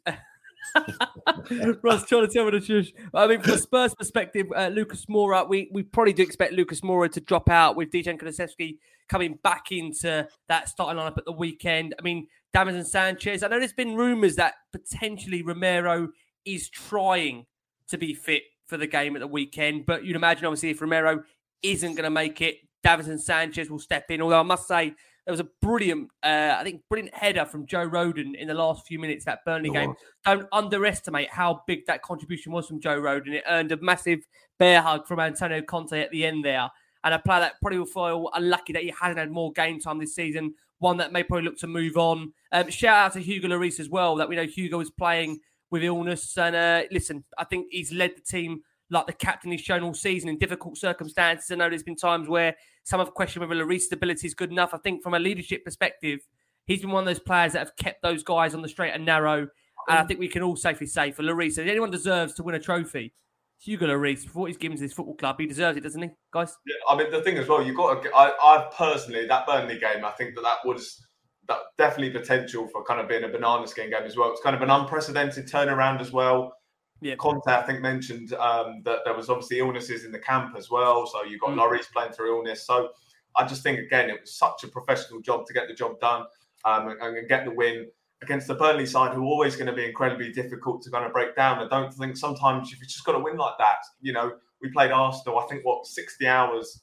Russ trying to tell me the truth. I mean, from a Spurs perspective, uh, Lucas Moura, we, we probably do expect Lucas Moura to drop out with Dejan Kulusevski coming back into that starting lineup at the weekend. I mean, Davinson Sanchez. I know there's been rumours that potentially Romero is trying to be fit for the game at the weekend, but you'd imagine, obviously, if Romero isn't going to make it, Davinson Sanchez will step in. Although I must say, there was a brilliant, uh, I think, brilliant header from Joe Rodon in the last few minutes that Burnley game. Don't underestimate how big that contribution was from Joe Rodon. It earned a massive bear hug from Antonio Conte at the end there. And a player that probably will feel unlucky that he hasn't had more game time this season. One that may probably look to move on. Um, shout out to Hugo Lloris as well. That we know Hugo is playing with illness. And uh, listen, I think he's led the team like the captain he's shown all season in difficult circumstances. I know there's been times where some have questioned whether Lloris's ability is good enough. I think from a leadership perspective, he's been one of those players that have kept those guys on the straight and narrow. And I mm. think we can all safely say for Lloris, if anyone deserves to win a trophy, Hugo Lloris, for what he's given to his football club, he deserves it, doesn't he, guys? Yeah, I mean, the thing as well, you've got to, I, I personally, that Burnley game, I think that that was that definitely potential for kind of being a banana skin game as well. It's kind of an unprecedented turnaround as well. Yeah. Conte, I think, mentioned um, that there was obviously illnesses in the camp as well. So you've got mm. Lloris playing through illness. So I just think, again, it was such a professional job to get the job done um, and, and, get the win against the Burnley side, who are always going to be incredibly difficult to kind of break down. I don't think sometimes if you've just got to win like that. You know, we played Arsenal, I think, what, 60 hours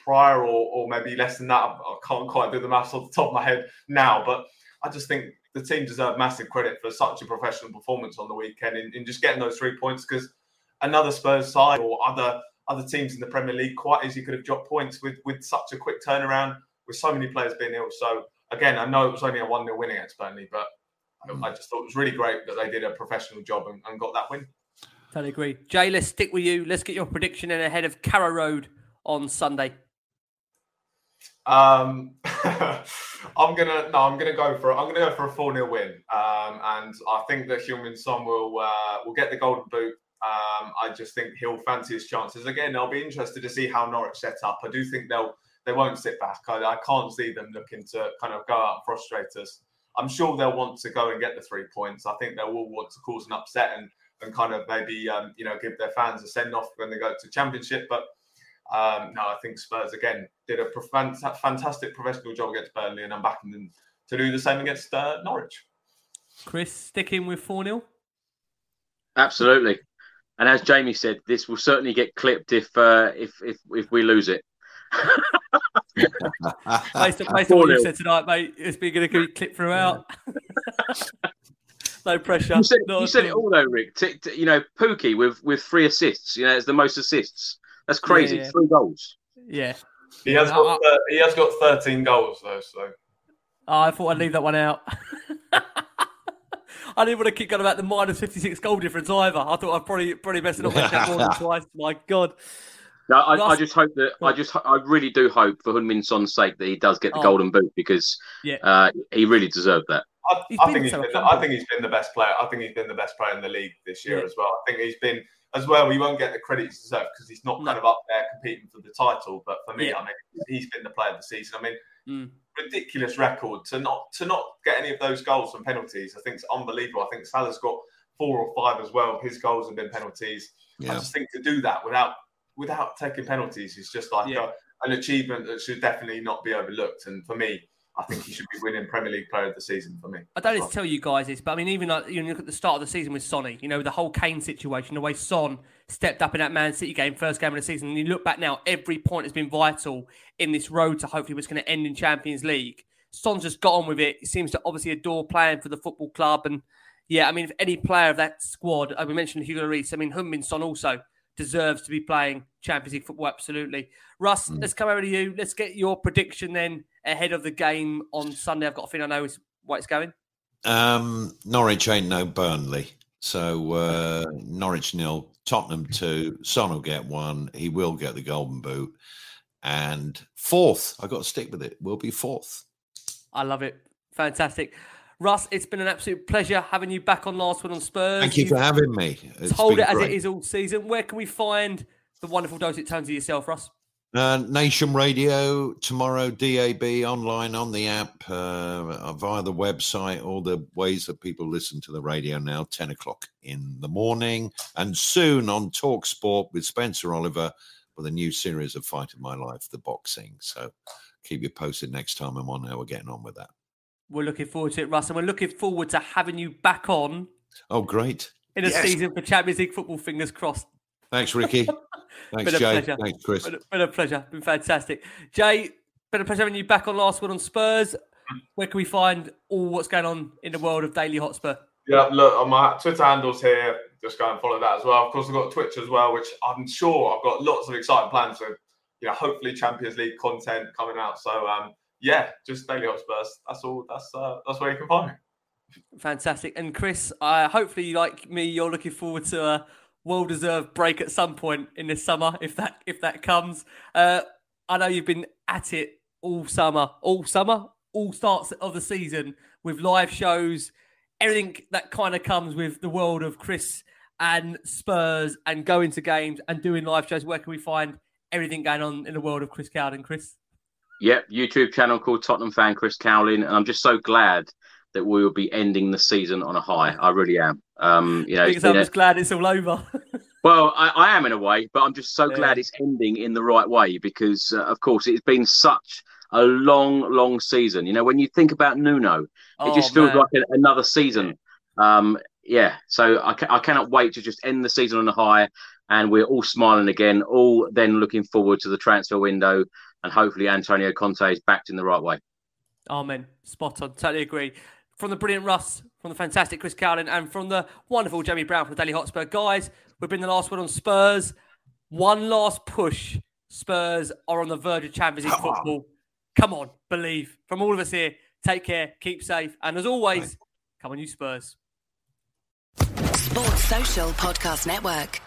prior or, or maybe less than that. I can't quite do the maths off the top of my head now, but I just think the team deserve massive credit for such a professional performance on the weekend in, in just getting those three points because another Spurs side or other other teams in the Premier League quite easily could have dropped points with with such a quick turnaround with so many players being ill. So again, I know it was only a one 0 win against Burnley, but mm. I just thought it was really great that they did a professional job and, and got that win. Totally agree. Jay, let's stick with you. Let's get your prediction in ahead of Carrow Road on Sunday. Um, [laughs] I'm gonna no, I'm gonna go for I'm gonna go for a four 0 win, um, and I think that Heung-min Son will uh, will get the golden boot. Um, I just think he'll fancy his chances again. I'll be interested to see how Norwich set up. I do think they'll they won't sit back. I, I can't see them looking to kind of go out and frustrate us. I'm sure they'll want to go and get the three points. I think they will all want to cause an upset and and kind of maybe um, you know give their fans a send off when they go to championship. But um, no, I think Spurs again did a fantastic professional job against Burnley, and I'm backing them to do the same against uh, Norwich. Chris, sticking with 4 0? Absolutely. And as Jamie said, this will certainly get clipped if uh, if, if if we lose it. [laughs] based, on, based on what you said tonight, mate, it's been going to get clipped throughout. [laughs] no pressure. You said, you said it all though, Rick. T- t- you know, Pukki with with three assists. You know, it's the most assists. That's crazy. Yeah, yeah. Three goals. Yeah. He has got uh, he has got 13 goals though, so oh, I thought I'd leave that one out. [laughs] I didn't want to keep going about the minus 56 goal difference either. I thought I'd probably probably best not mention that more than [laughs] twice. My God. No, I, I, just hope that I just I really do hope for Heung-min Son's sake that he does get the oh. golden boot because yeah. uh, he really deserved that. I, I think he's been, I think he's been the best player. I think he's been the best player in the league this year yeah. as well. I think he's been as well, he won't get the credit he deserves because he's not kind of up there competing for the title. But for me, yeah. I mean, he's been the player of the season. I mean, mm. ridiculous record to not to not get any of those goals from penalties. I think it's unbelievable. I think Salah's got four or five as well. His goals have been penalties. Yeah. I just think to do that without without taking penalties is just like yeah. a, an achievement that should definitely not be overlooked. And for me, I think he should be winning Premier League Player of the Season for me. I don't need to tell you guys this, but I mean, even like, you know, look at the start of the season with Sonny, you know, the whole Kane situation, the way Son stepped up in that Man City game, first game of the season. And you look back now, every point has been vital in this road to hopefully what's going to end in Champions League. Son's just got on with it. He seems to obviously adore playing for the football club. And yeah, I mean, if any player of that squad, I uh, we mentioned Hugo Lloris, I mean, Heung-min Son also deserves to be playing Champions League football. Absolutely. Russ, mm. let's come over to you. Let's get your prediction then ahead of the game on Sunday. I've got a feeling I know what it's going. Um, Norwich ain't no Burnley. So uh, Norwich nil, Tottenham two. Son will get one. He will get the golden boot. And fourth, I got to stick with it. We'll be fourth. I love it. Fantastic. Russ, it's been an absolute pleasure having you back on Last Word on Spurs. Thank you You've for having me. It's told it great. as it is all season. Where can we find the wonderful Dosett Tones of yourself, Russ? Uh, Nation Radio tomorrow, DAB online on the app, uh, via the website, all the ways that people listen to the radio now, 10 o'clock in the morning, and soon on Talk Sport with Spencer Oliver with a new series of Fight of My Life, the boxing. So keep you posted next time I'm on how we're getting on with that. We're looking forward to it, Russ, and we're looking forward to having you back on. Oh, great. In a yes. season for Champions League football, fingers crossed. Thanks, Ricky. [laughs] Thanks, been Jay. Pleasure. Thanks, Chris. Been a, been a pleasure. Been fantastic. Jay, been a pleasure having you back on Last Word on Spurs. Where can we find all what's going on in the world of Daily Hotspur? Yeah, look, on my Twitter handles here, just go and follow that as well. Of course, I've got Twitch as well, which I'm sure I've got lots of exciting plans for, you know, hopefully Champions League content coming out. So, um, yeah, just Daily Hotspurs. That's all. That's uh, that's where you can find me. Fantastic. And Chris, uh, hopefully, like me, you're looking forward to a well deserved break at some point in this summer if that if that comes. Uh, I know you've been at it all summer, all summer, all starts of the season with live shows, everything that kind of comes with the world of Chris and Spurs and going to games and doing live shows. Where can we find everything going on in the world of Chris Cowlin, Chris? Yep, YouTube channel called Tottenham Fan Chris Cowlin, and I'm just so glad that we will be ending the season on a high. I really am. Um, you know, because I'm just glad it's all over. [laughs] well, I, I, am in a way, but I'm just so yeah. glad it's ending in the right way because, uh, of course, it's been such a long, long season. You know, when you think about Nuno, oh, it just feels man. like a, another season. Um, yeah, so I, ca- I cannot wait to just end the season on a high, and we're all smiling again, all then looking forward to the transfer window, and hopefully Antonio Conte is backed in the right way. Amen. Spot on. Totally agree from the brilliant Russ, from the fantastic Chris Cowlin, and from the wonderful Jamie Brown from the Daily Hotspur. Guys, we've been the Last Word on Spurs. One last push. Spurs are on the verge of Champions League football. Come on, believe. From all of us here, take care, keep safe, and as always, come on, you Spurs. Sports Social Podcast Network.